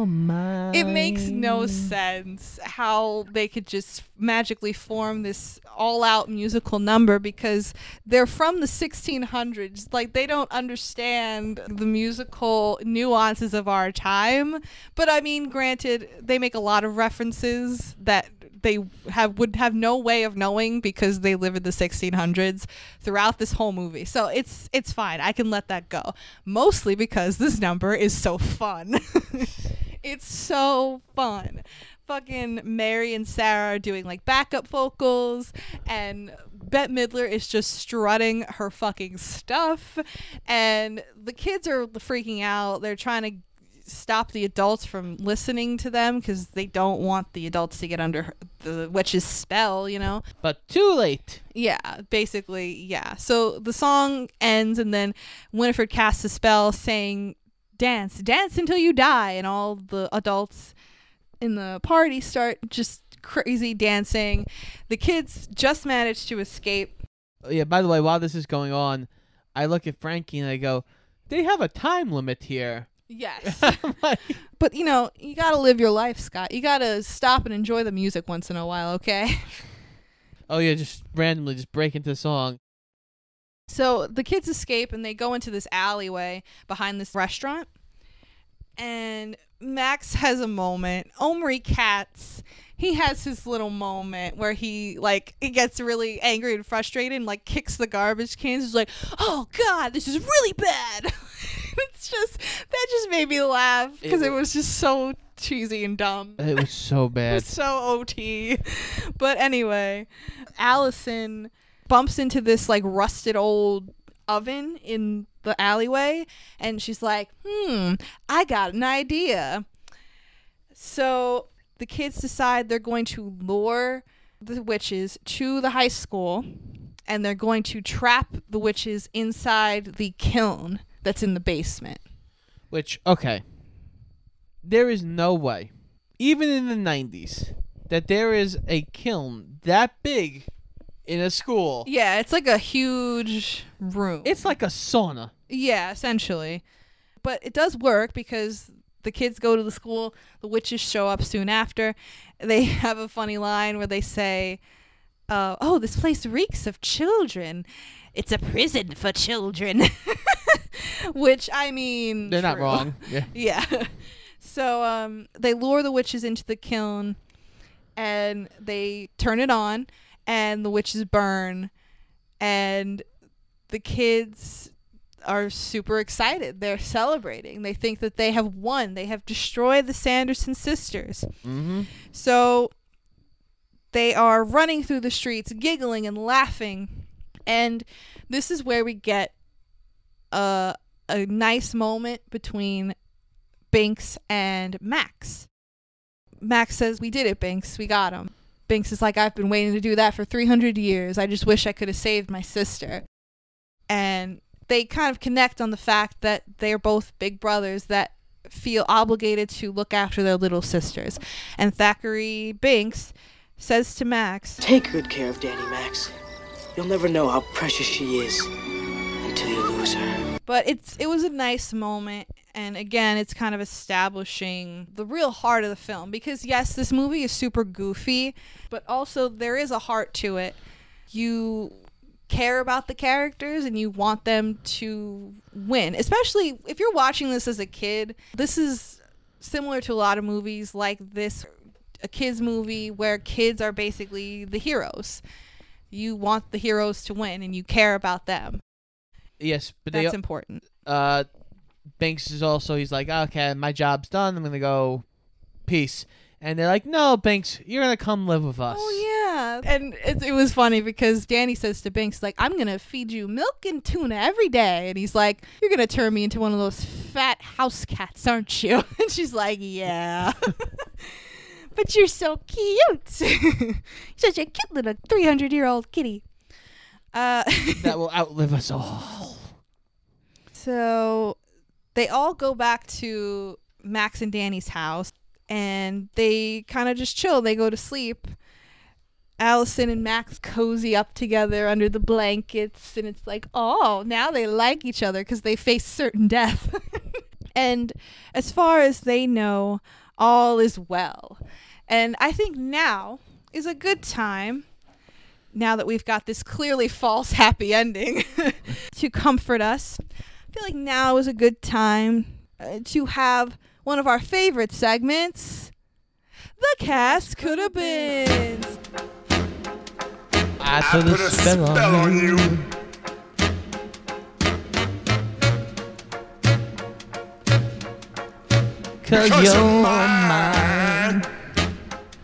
It makes no sense how they could just magically form this all out musical number because they're from the 1600s. Like, they don't understand the musical nuances of our time. But I mean, granted, they make a lot of references that they have would have no way of knowing because they live in the 1600s throughout this whole movie. So it's it's fine. I can let that go. Mostly because this number is so fun. it's so fun. Fucking Mary and Sarah are doing like backup vocals and Bette Midler is just strutting her fucking stuff and the kids are freaking out. They're trying to stop the adults from listening to them because they don't want the adults to get under the witch's spell, you know? But too late. Yeah, basically, yeah. So the song ends, and then Winifred casts a spell saying, Dance, dance until you die. And all the adults in the party start just crazy dancing. The kids just manage to escape. Oh, yeah, by the way, while this is going on, I look at Frankie and I go, they have a time limit here. Yes. Like, but, you know, you gotta live your life, Scott. You gotta stop and enjoy the music once in a while, okay? oh yeah, just randomly just break into song. So the kids escape and they go into this alleyway behind this restaurant. And Max has a moment. Omri Katz, he has his little moment where he like he gets really angry and frustrated and like kicks the garbage cans. He's like, "Oh God, this is really bad." it's just that just made me laugh because it, It was just so cheesy and dumb. It was so bad. It was so OT. But anyway, Allison bumps into this like rusted old oven in the alleyway and she's like, "Hmm, I got an idea." So the kids decide they're going to lure the witches to the high school and they're going to trap the witches inside the kiln that's in the basement. Which okay, there is no way, even in the '90s, that there is a kiln that big in a school. Yeah, it's like a huge room. It's like a sauna. Yeah, essentially. But it does work because the kids go to the school, the witches show up soon after. They have a funny line where they say, uh, Oh, this place reeks of children. It's a prison for children. Which, I mean. They're not wrong. Yeah. Yeah. So um, they lure the witches into the kiln and they turn it on, and the witches burn. And the kids are super excited. They're celebrating. They think that they have won. They have destroyed the Sanderson sisters. Mm-hmm. So they are running through the streets, giggling and laughing. And this is where we get a, a nice moment between Binks and Max. Max says, We did it, Binks. We got him. Binks is like, I've been waiting to do that for 300 years. I just wish I could have saved my sister. And they kind of connect on the fact that they're both big brothers that feel obligated to look after their little sisters. And Thackeray Binks says to Max, Take good care of Danny, Max. You'll never know how precious she is until you lose her. but it's it was a nice moment and again it's kind of establishing the real heart of the film because yes this movie is super goofy but also there is a heart to it. You care about the characters and you want them to win especially if you're watching this as a kid. This is similar to a lot of movies like this a kids movie where kids are basically the heroes. You want the heroes to win and you care about them. Yes, but they that's important. Uh, Binks is also he's like, okay, my job's done. I'm gonna go. Peace. And they're like, no, Binks, you're gonna come live with us. Oh yeah, and it, it was funny because Danny says to Binks like, "I'm gonna feed you milk and tuna every day," and he's like, "You're gonna turn me into one of those fat house cats, aren't you?" And she's like, "Yeah." but you're so cute. Such a cute little 300 year old kitty. Uh, that will outlive us all. So they all go back to Max and Danny's house and they kind of just chill. They go to sleep. Allison and Max cozy up together under the blankets, and it's like, oh, now they like each other because they face certain death. and as far as they know, all is well. And I think now is a good time, now that we've got this clearly false happy ending, to comfort us. I feel like now is a good time uh, to have one of our favorite segments. The cast could have been. I put a spell on you. Cause you're mine.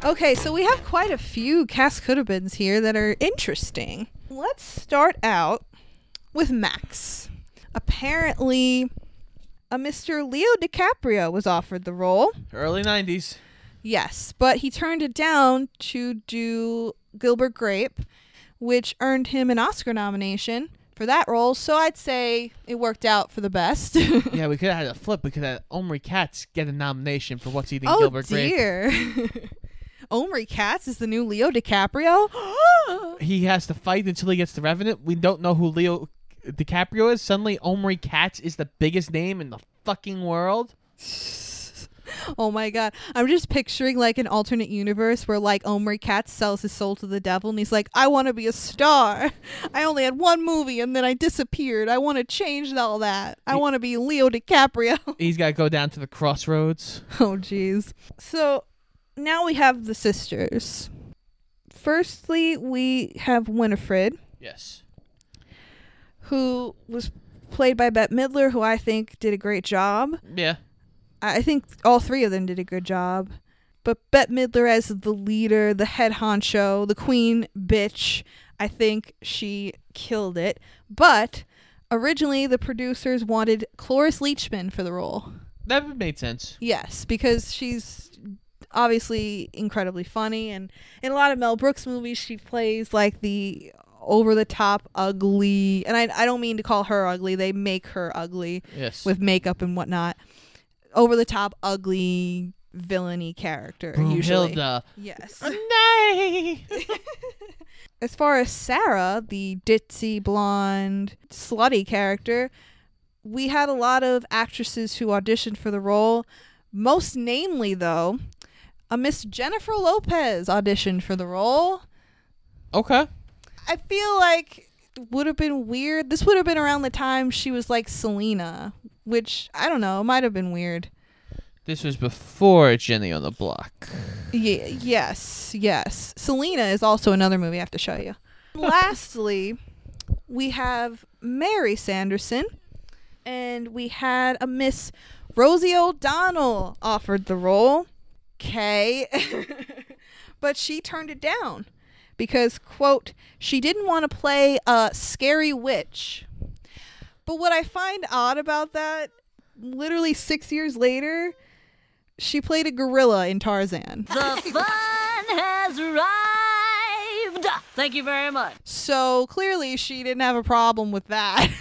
Okay, so we have quite a few cast could have beens here that are interesting. Let's start out with Max. Apparently, a Mr. Leo DiCaprio was offered the role. Early 90s. Yes, but he turned it down to do Gilbert Grape, which earned him an Oscar nomination for that role. So I'd say it worked out for the best. yeah, we could have had a flip. We could have had Omri Katz get a nomination for What's Eating oh Gilbert Grape. dear. Omri Katz is the new Leo DiCaprio. He has to fight until he gets the Revenant. We don't know who Leo DiCaprio is. Suddenly, Omri Katz is the biggest name in the fucking world. Oh my god. I'm just picturing like an alternate universe where like Omri Katz sells his soul to the devil and he's like, I want to be a star. I only had one movie and then I disappeared. I want to change all that. I want to be Leo DiCaprio. He's got to go down to the crossroads. oh jeez. So now we have the sisters. Firstly, we have Winifred, Yes. Who was played by Bette Midler, who I think did a great job. Yeah. I think all three of them did a good job. But Bette Midler as the leader, the head honcho, the queen bitch, I think she killed it. But originally, the producers wanted Cloris Leachman for the role. That would made sense. Yes, because she's obviously incredibly funny, and in a lot of Mel Brooks movies, she plays like the over the top ugly. And I, I don't mean to call her ugly; they make her ugly Yes. with makeup and whatnot. Over the top, ugly, villainy character usually. Yes. Nay. As far as Sarah, the ditzy blonde slutty character, we had a lot of actresses who auditioned for the role. Most namely, though, a Miss Jennifer Lopez auditioned for the role. Okay. I feel like would have been weird. This would have been around the time she was like Selena, which I don't know, might have been weird. This was before Jenny on the Block. Yeah, yes, yes. Selena is also another movie I have to show you. Lastly, we have Mary Sanderson, and we had a Miss Rosie O'Donnell offered the role. Okay. but she turned it down because, quote, she didn't want to play a scary witch. But what I find odd about that, literally six years later, she played a gorilla in Tarzan. The fun has arrived. Thank you very much. So clearly she didn't have a problem with that.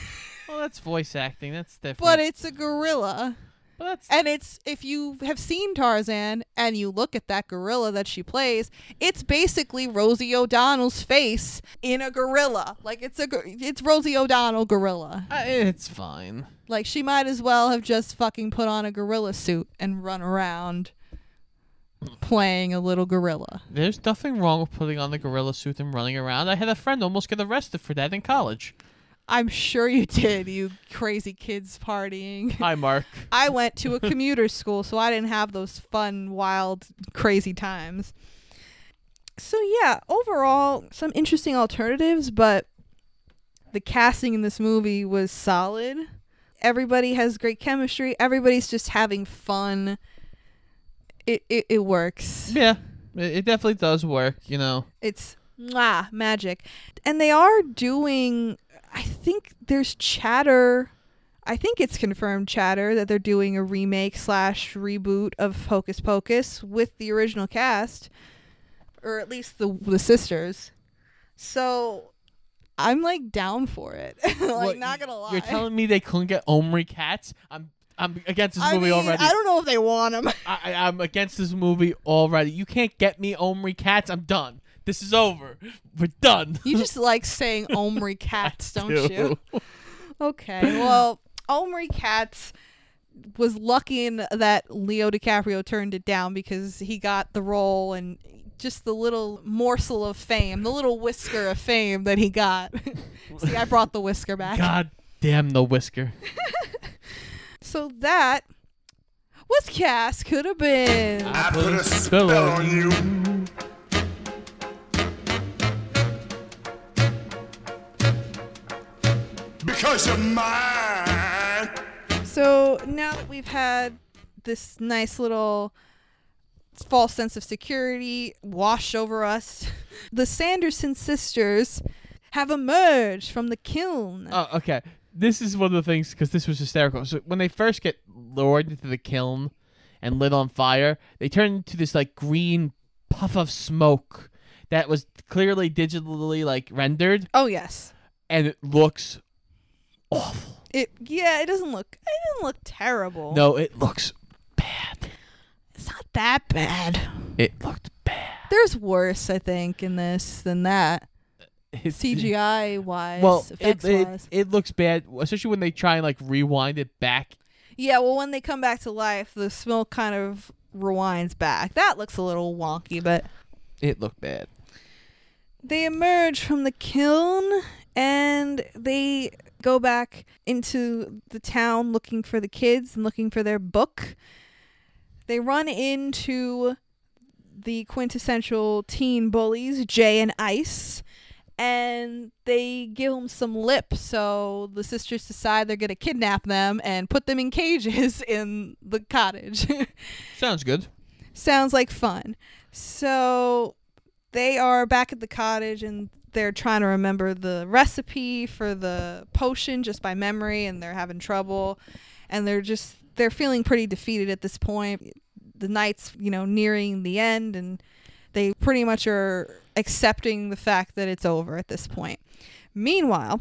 Well, that's voice acting. That's different. but it's a gorilla. But that's And it's if you have seen Tarzan and you look at that gorilla that she plays, it's basically Rosie O'Donnell's face in a gorilla. Like it's a it's Rosie O'Donnell gorilla. uh, it's fine. Like she might as well have just fucking put on a gorilla suit and run around playing a little gorilla. There's nothing wrong with putting on the gorilla suit and running around. I had a friend almost get arrested for that in college. I'm sure you did, you crazy kids partying. Hi, Mark. I went to a commuter school, so I didn't have those fun, wild, crazy times. So, yeah, overall, some interesting alternatives, but the casting in this movie was solid. Everybody has great chemistry, everybody's just having fun. It, it, it works. Yeah, it, it definitely does work. You know. It's mwah, magic. And they are doing, I think there's chatter. I think it's confirmed chatter that they're doing a remake slash reboot of Hocus Pocus with the original cast, or at least the the sisters. So I'm like down for it. like What, not gonna lie. You're telling me they couldn't get Omri Katz? I'm I'm against this I movie mean, already. I don't know if they want them. I, I, I'm against this movie already. You can't get me Omri Katz. I'm done. This is over. We're done. You just like saying Omri Katz, don't do. you? Okay. Well, Omri Katz was lucky in that Leo DiCaprio turned it down because he got the role and just the little morsel of fame, the little whisker of fame that he got. See, I brought the whisker back. God damn the whisker. So that was Cass could have been. I put a spell on you. Because you're mine. So now that we've had this nice little false sense of security wash over us, the Sanderson sisters have emerged from the kiln. Oh, okay. This is one of the things because this was hysterical. So when they first get lured into the kiln and lit on fire, they turn into this like green puff of smoke that was clearly digitally like rendered, oh yes. and it looks awful. It yeah, it doesn't look it doesn't look terrible. No, it looks bad. It's not that bad. It looked bad. There's worse, I think, in this than that. It's- CGI wise, Well, it, effects it wise. it looks bad, especially when they try and like rewind it back Yeah, well, when they come back to life, the smoke kind of rewinds back. That looks a little wonky, but It looked bad. they emerge from the kiln and they go back into the town looking for the kids and looking for their book. They run into the quintessential teen bullies, Jay and Ice, and they give them some lip. So the sisters decide they're going to kidnap them and put them in cages in the cottage. Sounds good. Sounds like fun. So they are back at the cottage and they're trying to remember the recipe for the potion just by memory and they're having trouble and they're just they're feeling pretty defeated at this point. The night's, you know, nearing the end and they pretty much are accepting the fact that it's over at this point. Meanwhile,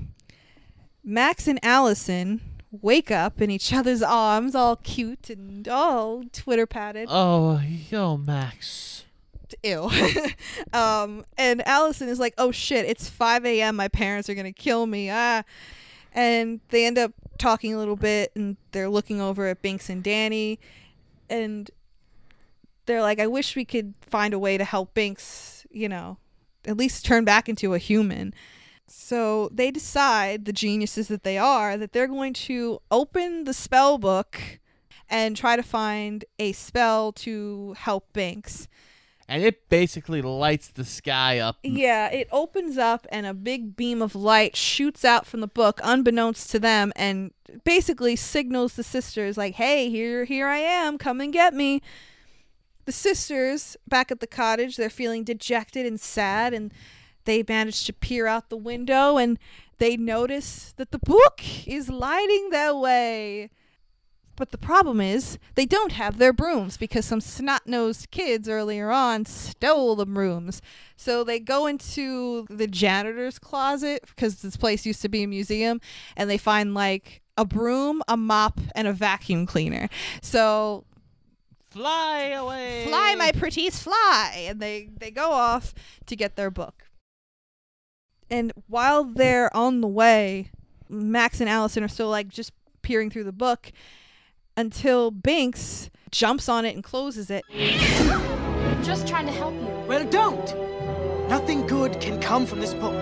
Max and Allison wake up in each other's arms, all cute and all twitterpated. Oh, yo, Max. Ew. um, and Allison is like, "Oh shit, it's 5 a.m. My parents are gonna kill me." Ah, and they end up talking a little bit, and they're looking over at Binks and Danny, and they're like, "I wish we could find a way to help Binks, you know, at least turn back into a human." So they decide, the geniuses that they are, that they're going to open the spell book and try to find a spell to help Binks. And it basically lights the sky up. Yeah, it opens up and a big beam of light shoots out from the book unbeknownst to them and basically signals the sisters like, "Hey, here here I am. Come and get me." The sisters back at the cottage, they're feeling dejected and sad and they manage to peer out the window and they notice that the book is lighting their way. But the problem is, they don't have their brooms because some snot nosed kids earlier on stole the brooms. So they go into the janitor's closet because this place used to be a museum and they find like a broom, a mop, and a vacuum cleaner. So Fly away. fly, my pretties, fly! And they, they go off to get their book. And while they're on the way, Max and Allison are still like just peering through the book until Binks jumps on it and closes it. I'm just trying to help you. Well, don't. Nothing good can come from this book.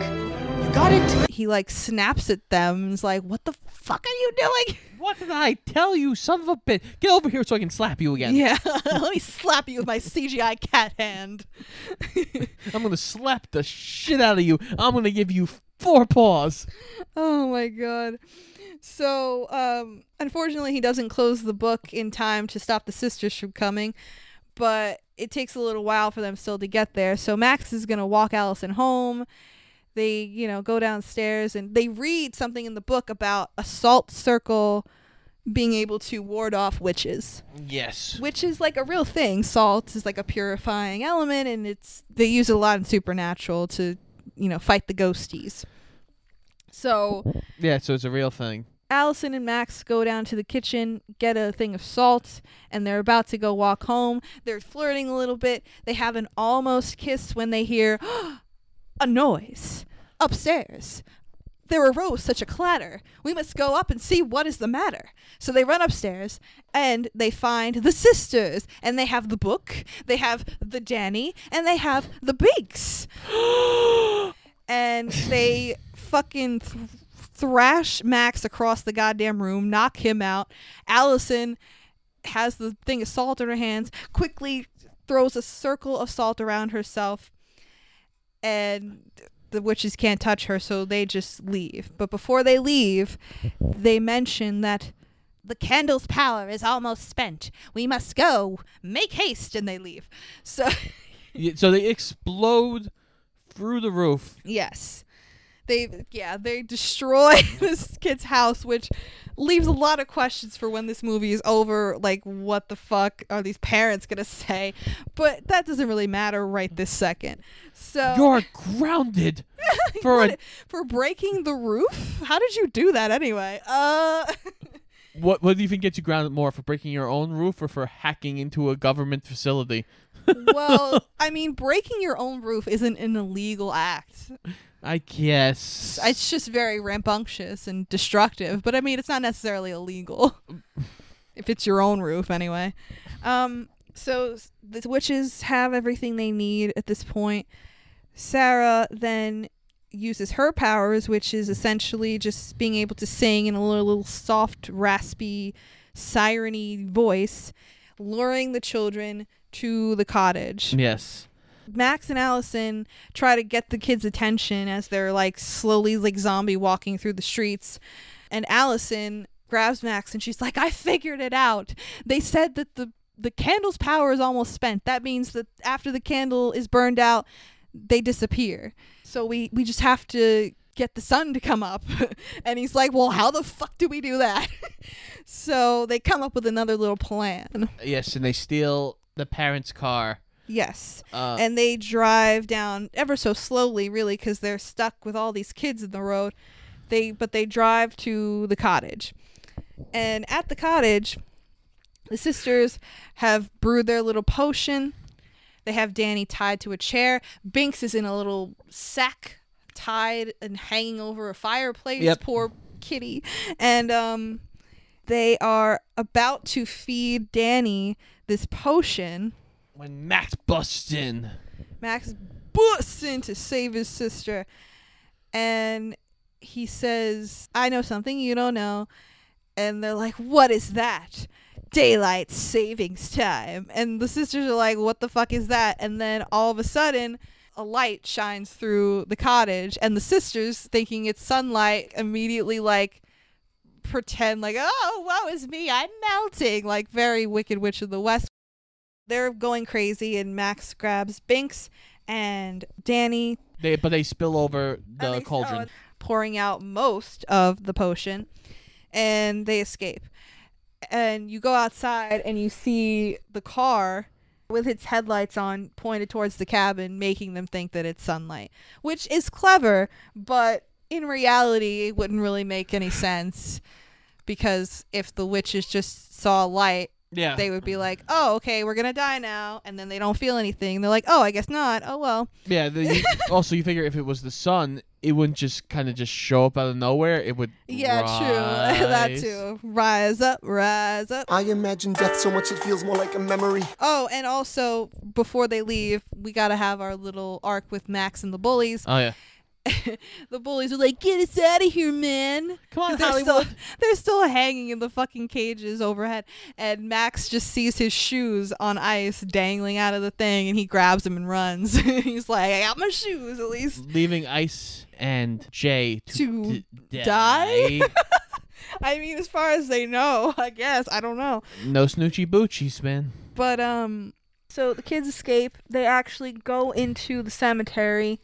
You got it? He like snaps at them and is like, What the fuck are you doing? What did I tell you, son of a bitch? Get over here so I can slap you again. Yeah, let me slap you with my CGI cat hand. I'm gonna slap the shit out of you. I'm gonna give you four paws. Oh my god. So, um, unfortunately, he doesn't close the book in time to stop the sisters from coming, but it takes a little while for them still to get there. So, Max is going to walk Allison home. They, you know, go downstairs and they read something in the book about a salt circle being able to ward off witches Yes. which is like a real thing. Salt is like a purifying element, and it's they use it a lot in supernatural to, you know, fight the ghosties. So Yeah, so it's a real thing. Allison and Max go down to the kitchen, get a thing of salt, and they're about to go walk home. They're flirting a little bit. They have an almost kiss when they hear a noise upstairs. There arose such a clatter. We must go up and see what is the matter. So they run upstairs and they find the sisters, and they have the book, they have the Danny, and they have the Binks. and they fucking th- thrash Max across the goddamn room, knock him out. Allison has the thing of salt in her hands, quickly throws a circle of salt around herself, and the witches can't touch her, so they just leave. But before they leave, they mention that the candle's power is almost spent. We must go. Make haste, and they leave. So, so they explode through the roof. yes. They yeah, they destroy this kid's house, which leaves a lot of questions for when this movie is over. Like, what the fuck are these parents gonna say? But that doesn't really matter right this second. So You're grounded for a for breaking the roof? How did you do that anyway? Uh what? What do you think gets you grounded more for breaking your own roof or for hacking into a government facility? well, I mean, breaking your own roof isn't an illegal act. I guess. It's just very rambunctious and destructive, but I mean, it's not necessarily illegal. if it's your own roof anyway. Um, so the witches have everything they need at this point. Sarah then uses her powers, which is essentially just being able to sing in a little, little soft, raspy, siren voice, luring the children to the cottage. Yes. Max and Allison try to get the kids' attention as they're like slowly like zombie walking through the streets. And Allison grabs Max and she's like, I figured it out. They said that the the candle's power is almost spent. That means that after the candle is burned out, they disappear. So we we just have to get the sun to come up. and he's like, "Well, how the fuck do we do that?" so they come up with another little plan. Yes, and they steal the parents' car. Yes. Uh, and they drive down ever so slowly, really, because they're stuck with all these kids in the road. They but they drive to the cottage, and at the cottage, the sisters have brewed their little potion. They have Danny tied to a chair. Binks is in a little sack, tied and hanging over a fireplace. Yep. Poor kitty, and um, they are about to feed Danny this potion. When Max busts in. Max busts in to save his sister, and he says, "I know something you don't know." And they're like, "What is that?" Daylight savings time. And the sisters are like, "What the fuck is that?" And then all of a sudden, a light shines through the cottage, and the sisters, thinking it's sunlight, immediately like pretend like, "Oh, woe is me, I'm melting!" Like very Wicked Witch of the West they're going crazy and Max grabs Binks and Danny They but they spill over the they- oh, cauldron. oh, pouring out most of the potion and they escape. And you go outside and you see the car with its headlights on pointed towards the cabin making them think that it's sunlight, which is clever, but in reality it wouldn't really make any sense because if the witches just saw light Yeah. they would be like, "Oh, okay, we're gonna die now," and then they don't feel anything. They're like, "Oh, I guess not. Oh well." Yeah. The, you, also, you figure if it was the sun, it wouldn't just kind of just show up out of nowhere. It would. Yeah, true. that too. Rise up, rise up. I imagine death so much it feels more like a memory. Oh, and also before they leave, we gotta have our little arc with Max and the bullies. Oh yeah. the bullies are like, "Get us out of here, man!" Come on, they're Hollywood. Still, they're still hanging in the fucking cages overhead, and Max just sees his shoes on ice dangling out of the thing, and he grabs them and runs. He's like, "I got my shoes at least." Leaving Ice and Jay to, To d- die? I mean, as far as they know, I guess I don't know. no snootchie bootchies, man. But um so the kids escape. They actually go into the cemetery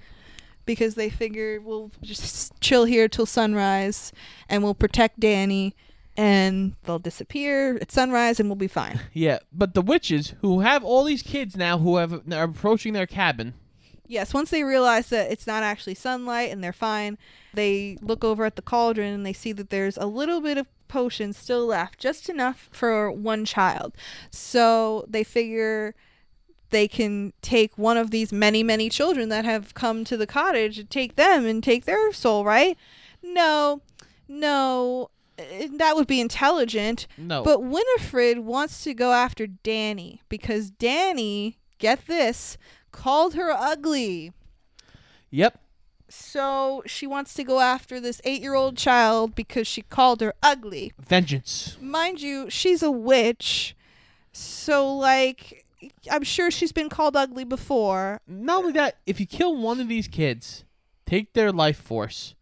because they figure we'll just chill here till sunrise and we'll protect Danny and they'll disappear at sunrise and we'll be fine. Yeah, but the witches who have all these kids now who have are approaching their cabin. Yes, once they realize that it's not actually sunlight and they're fine, they look over at the cauldron and they see that there's a little bit of potion still left, just enough for one child. So they figure they can take one of these many, many children that have come to the cottage and take them and take their soul, right? No, no, eh, that would be intelligent. No. But Winifred wants to go after Danny because Danny, get this, called her ugly. Yep. So she wants to go after this eight year old child because she called her ugly. Vengeance. Mind you, she's a witch. So, like, I'm sure she's been called ugly before. Not only that, if you kill one of these kids, take their life force,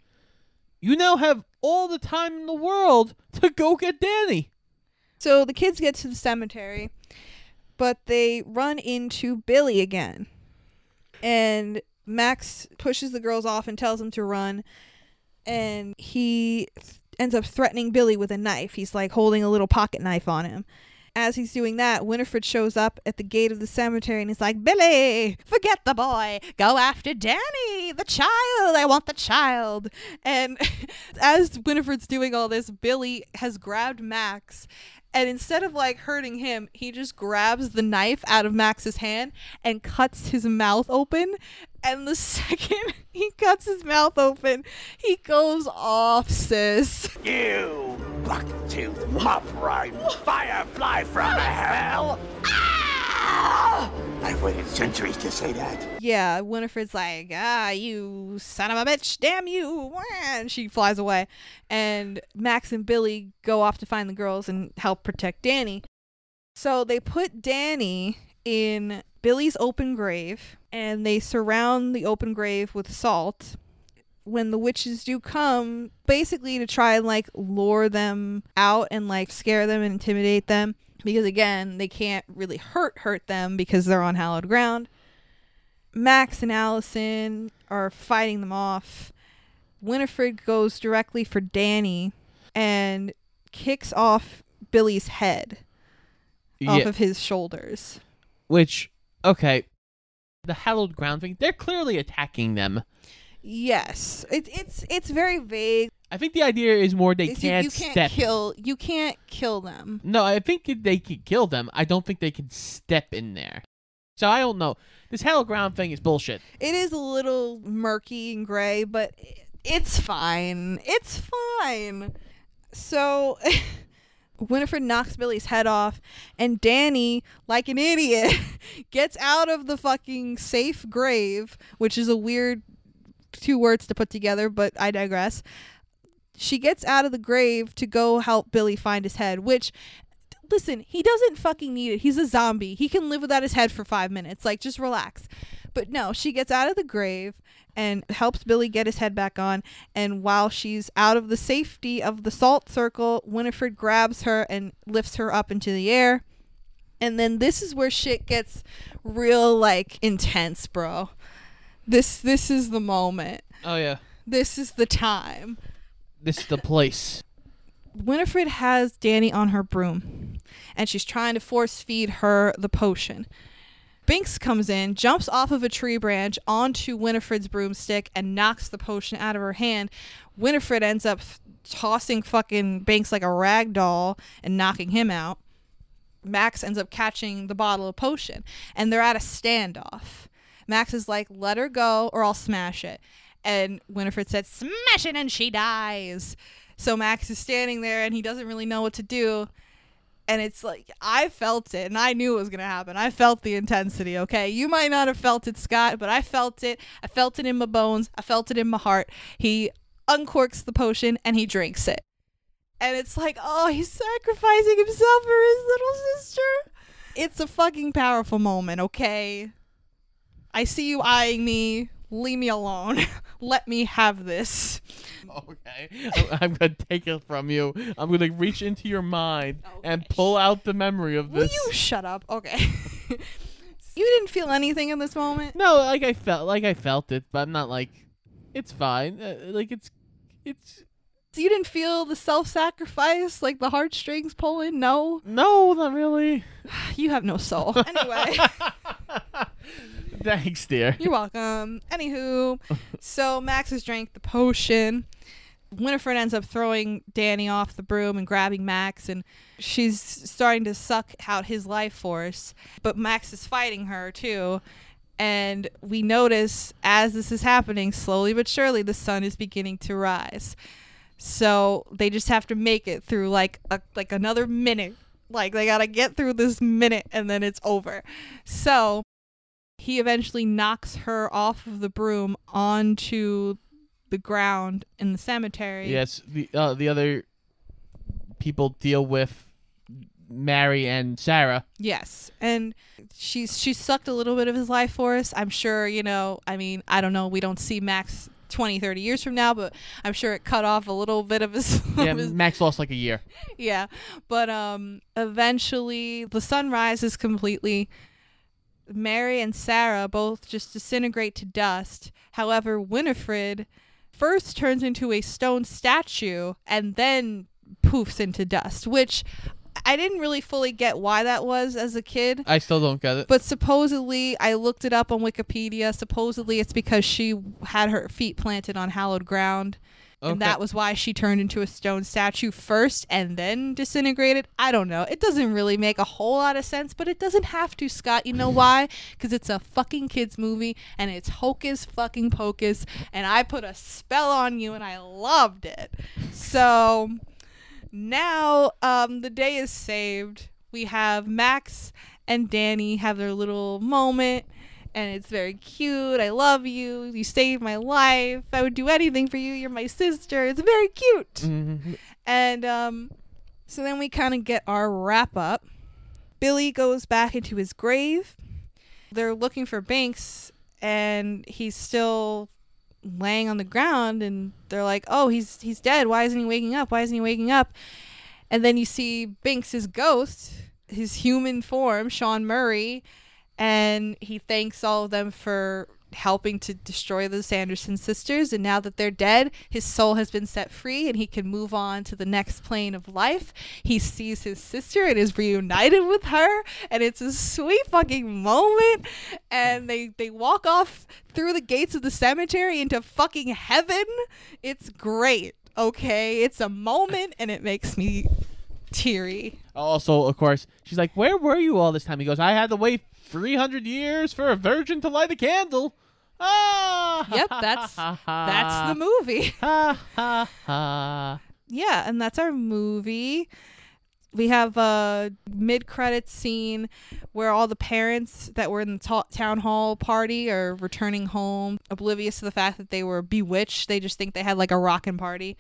you now have all the time in the world to go get Danny. So the kids get to the cemetery, but they run into Billy again. And Max pushes the girls off and tells them to run. And he th- ends up threatening Billy with a knife. He's like holding a little pocket knife on him. As he's doing that, Winifred shows up at the gate of the cemetery and he's like, Billy, forget the boy. Go after Danny, the child. I want the child. And as Winifred's doing all this, Billy has grabbed Max. And instead of like hurting him, he just grabs the knife out of Max's hand and cuts his mouth open. And the second he cuts his mouth open, he goes off, sis. You buck-toothed mop right firefly from hell. I've waited centuries to say that. Yeah, Winifred's like, ah, you son of a bitch, damn you. And she flies away. And Max and Billy go off to find the girls and help protect Danny. So they put Danny in Billy's open grave and they surround the open grave with salt. When the witches do come, basically to try and like lure them out and like scare them and intimidate them. Because again, they can't really hurt hurt them because they're on hallowed ground. Max and Allison are fighting them off. Winifred goes directly for Danny and kicks off Billy's head off Yeah. of his shoulders. Which, okay, the hallowed ground thing, they're clearly attacking them. Yes, it, it's it's very vague. I think the idea is more they you- can't, you, can't step. kill you can't kill them. No, I think they could kill them. I don't think they can step in there. So I don't know. This hallowed ground thing is bullshit. It is a little murky and gray, but it's fine. It's fine. So Winifred knocks Billy's head off, and Danny, like an idiot, gets out of the fucking safe grave, which is a weird two words to put together, but I digress. She gets out of the grave to go help Billy find his head, which listen, he doesn't fucking need it. He's a zombie. He can live without his head for five minutes. Like, just relax. But no, she gets out of the grave and helps Billy get his head back on. And while she's out of the safety of the salt circle, Winifred grabs her and lifts her up into the air. And then this is where shit gets real like intense, bro. This this is the moment. Oh yeah, This is the time. this is the place. Winifred has Danny on her broom and she's trying to force feed her the potion. Binks comes in, jumps off of a tree branch onto Winifred's broomstick, and knocks the potion out of her hand. Winifred ends up tossing fucking Binks like a rag doll and knocking him out. Max ends up catching the bottle of potion, and they're at a standoff. Max is like, let her go or I'll smash it. And Winifred said, smash it, and she dies. So Max is standing there and he doesn't really know what to do. And it's like, I felt it and I knew it was going to happen. I felt the intensity, okay? You might not have felt it, Scott, but I felt it. I felt it in my bones. I felt it in my heart. He uncorks the potion and he drinks it. And it's like, oh, he's sacrificing himself for his little sister. It's a fucking powerful moment, okay? I see you eyeing me. Leave me alone. Let me have this. Okay, I'm, I'm gonna take it from you. I'm gonna reach into your mind and pull out the memory of this. Will you shut up? Okay. you didn't feel anything in this moment? No, like I felt, like I felt it, but I'm not like, it's fine. Uh, like it's, it's. You didn't feel the self-sacrifice, like the heartstrings pulling? No. No, not really. You have no soul. Anyway. Thanks, dear. You're welcome. Anywho, so Max has drank the potion. Winifred ends up throwing Danny off the broom and grabbing Max, and she's starting to suck out his life force. But Max is fighting her too. And we notice as this is happening, slowly but surely, the sun is beginning to rise. So they just have to make it through like a, like another minute. Like they gotta get through this minute, and then it's over. So he eventually knocks her off of the broom onto the ground in the cemetery. Yes, the uh, the other people deal with Mary and Sarah. Yes. And she's she sucked a little bit of his life force. I'm sure, you know, I mean, I don't know, we don't see Max 20, 30 years from now, but I'm sure it cut off a little bit of his, Yeah, Max lost like a year. yeah. But um eventually the sun rises completely. Mary and Sarah both just disintegrate to dust. However, Winifred first turns into a stone statue and then poofs into dust, which I didn't really fully get why that was as a kid. I still don't get it. But supposedly, I looked it up on Wikipedia. Supposedly, it's because she had her feet planted on hallowed ground. And that was why she turned into a stone statue first and then disintegrated. I don't know. It doesn't really make a whole lot of sense, but it doesn't have to, Scott. You know why? Because it's a fucking kids movie and it's hocus fucking pocus. And I put a spell on you and I loved it. So now um, the day is saved. We have Max and Danny have their little moment, and it's very cute. I love you. You saved my life. I would do anything for you. You're my sister. It's very cute. Mhm. And um, so then we kind of get our wrap up. Billy goes back into his grave. They're looking for Binks, and he's still laying on the ground. And they're like, "Oh, he's he's dead. Why isn't he waking up? Why isn't he waking up?" And then you see Binks's ghost, his human form, Sean Murray, and he thanks all of them for helping to destroy the Sanderson sisters. And now that they're dead, his soul has been set free and he can move on to the next plane of life. He sees his sister and is reunited with her. And it's a sweet fucking moment. And they, they walk off through the gates of the cemetery into fucking heaven. It's great. Okay. It's a moment and it makes me teary. Also, of course, she's like, "Where were you all this time?" He goes, "I had to wait 300 years for a virgin to light a candle." Ah. Yep, that's that's the movie. Yeah, and that's our movie. We have a mid-credits scene where all the parents that were in the ta- town hall party are returning home, oblivious to the fact that they were bewitched. They just think they had like a rockin' party.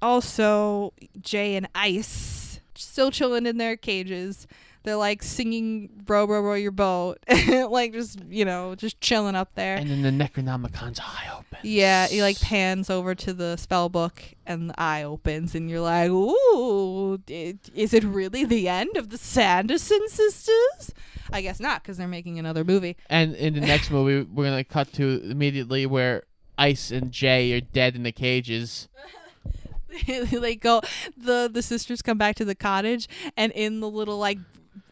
Also, Jay and Ice still chilling in their cages. They're like singing "Row, row, row your boat," like just you know, just chilling up there. And then the Necronomicon's eye opens. Yeah, he like pans over to the spell book and the eye opens and you're like, "Ooh, i- is it really the end of the Sanderson sisters?" I guess not cuz they're making another movie. And in the next movie, we're gonna cut to immediately where Ice and Jay are dead in the cages. they go the the sisters come back to the cottage and in the little like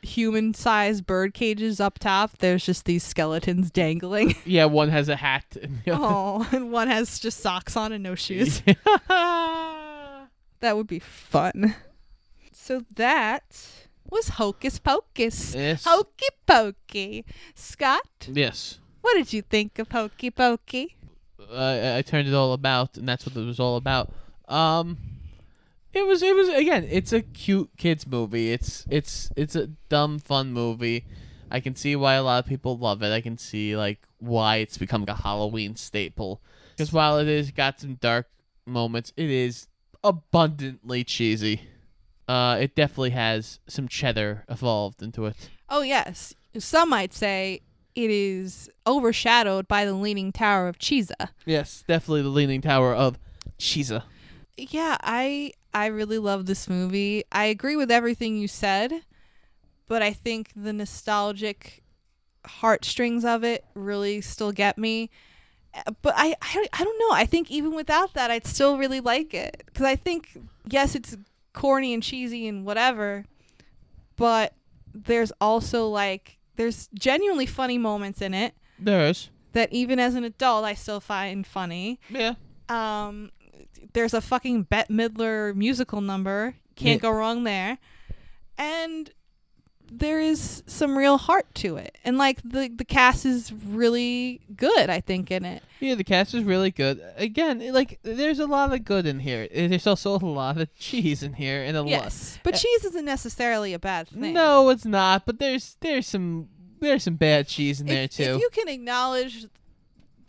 human-sized bird cages up top, there's just these skeletons dangling. Yeah, one has a hat. And the other- Oh, and one has just socks on and no shoes. that would be fun. So that was Hocus Pocus. Yes. Hokey Pokey. Scott, yes. what did you think of Hokey Pokey? I I turned it all about, and that's what it was all about. Um, it was it was again. It's a cute kids movie. It's it's it's a dumb fun movie. I can see why a lot of people love it. I can see like why it's become a Halloween staple. Because while it is got some dark moments, it is abundantly cheesy. Uh, it definitely has some cheddar evolved into it. Oh, yes. Some might say it is overshadowed by the Leaning Tower of Chisa. Yes, definitely the Leaning Tower of Chisa. Yeah, I I really love this movie. I agree with everything you said, but I think the nostalgic heartstrings of it really still get me. Uh, But I, I, I don't know. I think even without that, I'd still really like it because I think yes, it's corny and cheesy and whatever, but there's also like there's genuinely funny moments in it There is. that even as an adult I still find funny. Yeah. Um, there's a fucking Bette Midler musical number. Can't Yeah. go wrong there. And there is some real heart to it. And like the the cast is really good, I think, in it. Yeah, the cast is really good. Again, like there's a lot of good in here. Eh, there's also a lot of cheese in here, and a lot. Yes. But eh, cheese isn't necessarily a bad thing. No, it's not. But there's there's some there's some bad cheese in there too. if you can acknowledge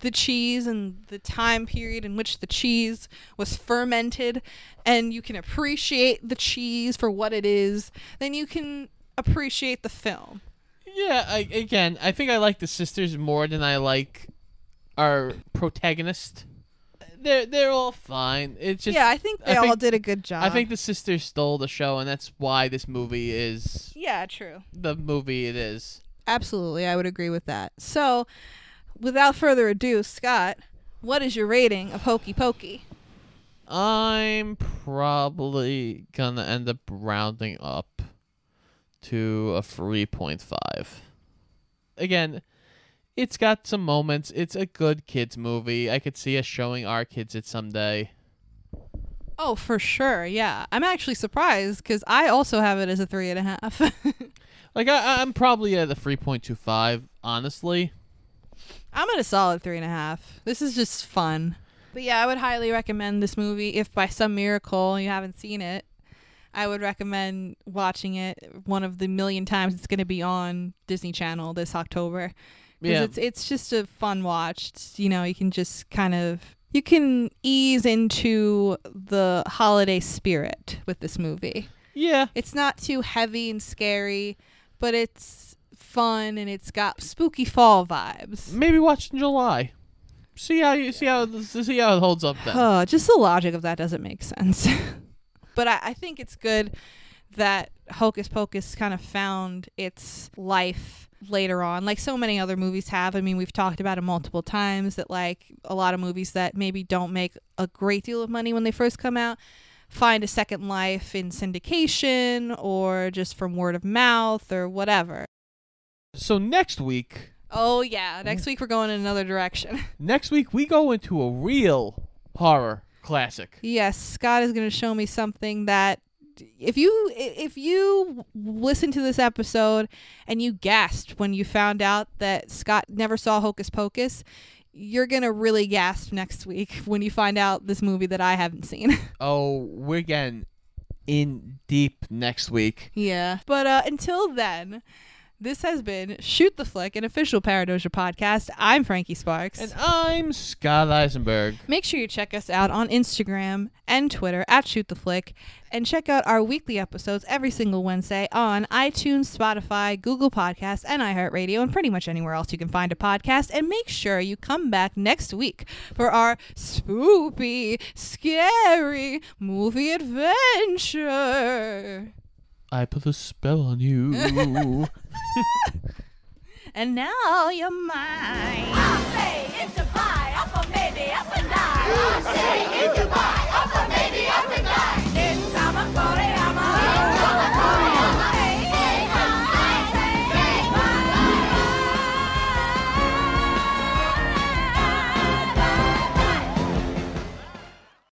the cheese and the time period in which the cheese was fermented and you can appreciate the cheese for what it is, then you can appreciate the film. yeah, I, again, I think I like the sisters more than I like our protagonist. They're they're all fine. It's just yeah, I think they all did a good job. I think the sisters stole the show, and that's why this movie is Yeah, true. the movie it is. Absolutely, I would agree with that. So, without further ado, Scott, what is your rating of Hokey Pokey? I'm probably gonna end up rounding up to a three point five. Again, it's got some moments. It's a good kids movie. I could see us showing our kids it someday. Oh, for sure. Yeah, I'm actually surprised because I also have it as a three and a half. Like I, I'm probably at a three point two five. Honestly, I'm at a solid three and a half. This is just fun. But yeah, I would highly recommend this movie if by some miracle you haven't seen it. I would recommend watching it one of the million times it's going to be on Disney Channel this October. Yeah. it's it's just a fun watch. It's, you know, you can just kind of you can ease into the holiday spirit with this movie. Yeah. It's not too heavy and scary, but it's fun and it's got spooky fall vibes. Maybe watch in July. See how you see how see how it holds up then. Oh, just the logic of that doesn't make sense. but I, I think it's good that Hocus Pocus kind of found its life later on, like so many other movies have. I mean, we've talked about it multiple times that, like, a lot of movies that maybe don't make a great deal of money when they first come out find a second life in syndication or just from word of mouth or whatever. So next week, Oh, yeah. Next week we're going in another direction. next week we go into a real horror classic. Yes, Scott is going to show me something that if you if you listen to this episode and you gasped when you found out that Scott never saw Hocus Pocus, you're going to really gasp next week when you find out this movie that I haven't seen. Oh, we're getting in deep next week. yeah. But uh until then, this has been Shoot the Flick, an official Paradoja podcast. I'm Frankie Sparks. And I'm Scott Eisenberg. Make sure you check us out on Instagram and Twitter at Shoot the Flick, and check out our weekly episodes every single Wednesday on iTunes, Spotify, Google Podcasts, and iHeartRadio, and pretty much anywhere else you can find a podcast. And make sure you come back next week for our spoopy, scary movie adventure. I put a spell on you. and now you're mine. I'll say it's a buy, up a maybe, up a nine. I'll say it's a buy, up a maybe, up a nine. It's time for it.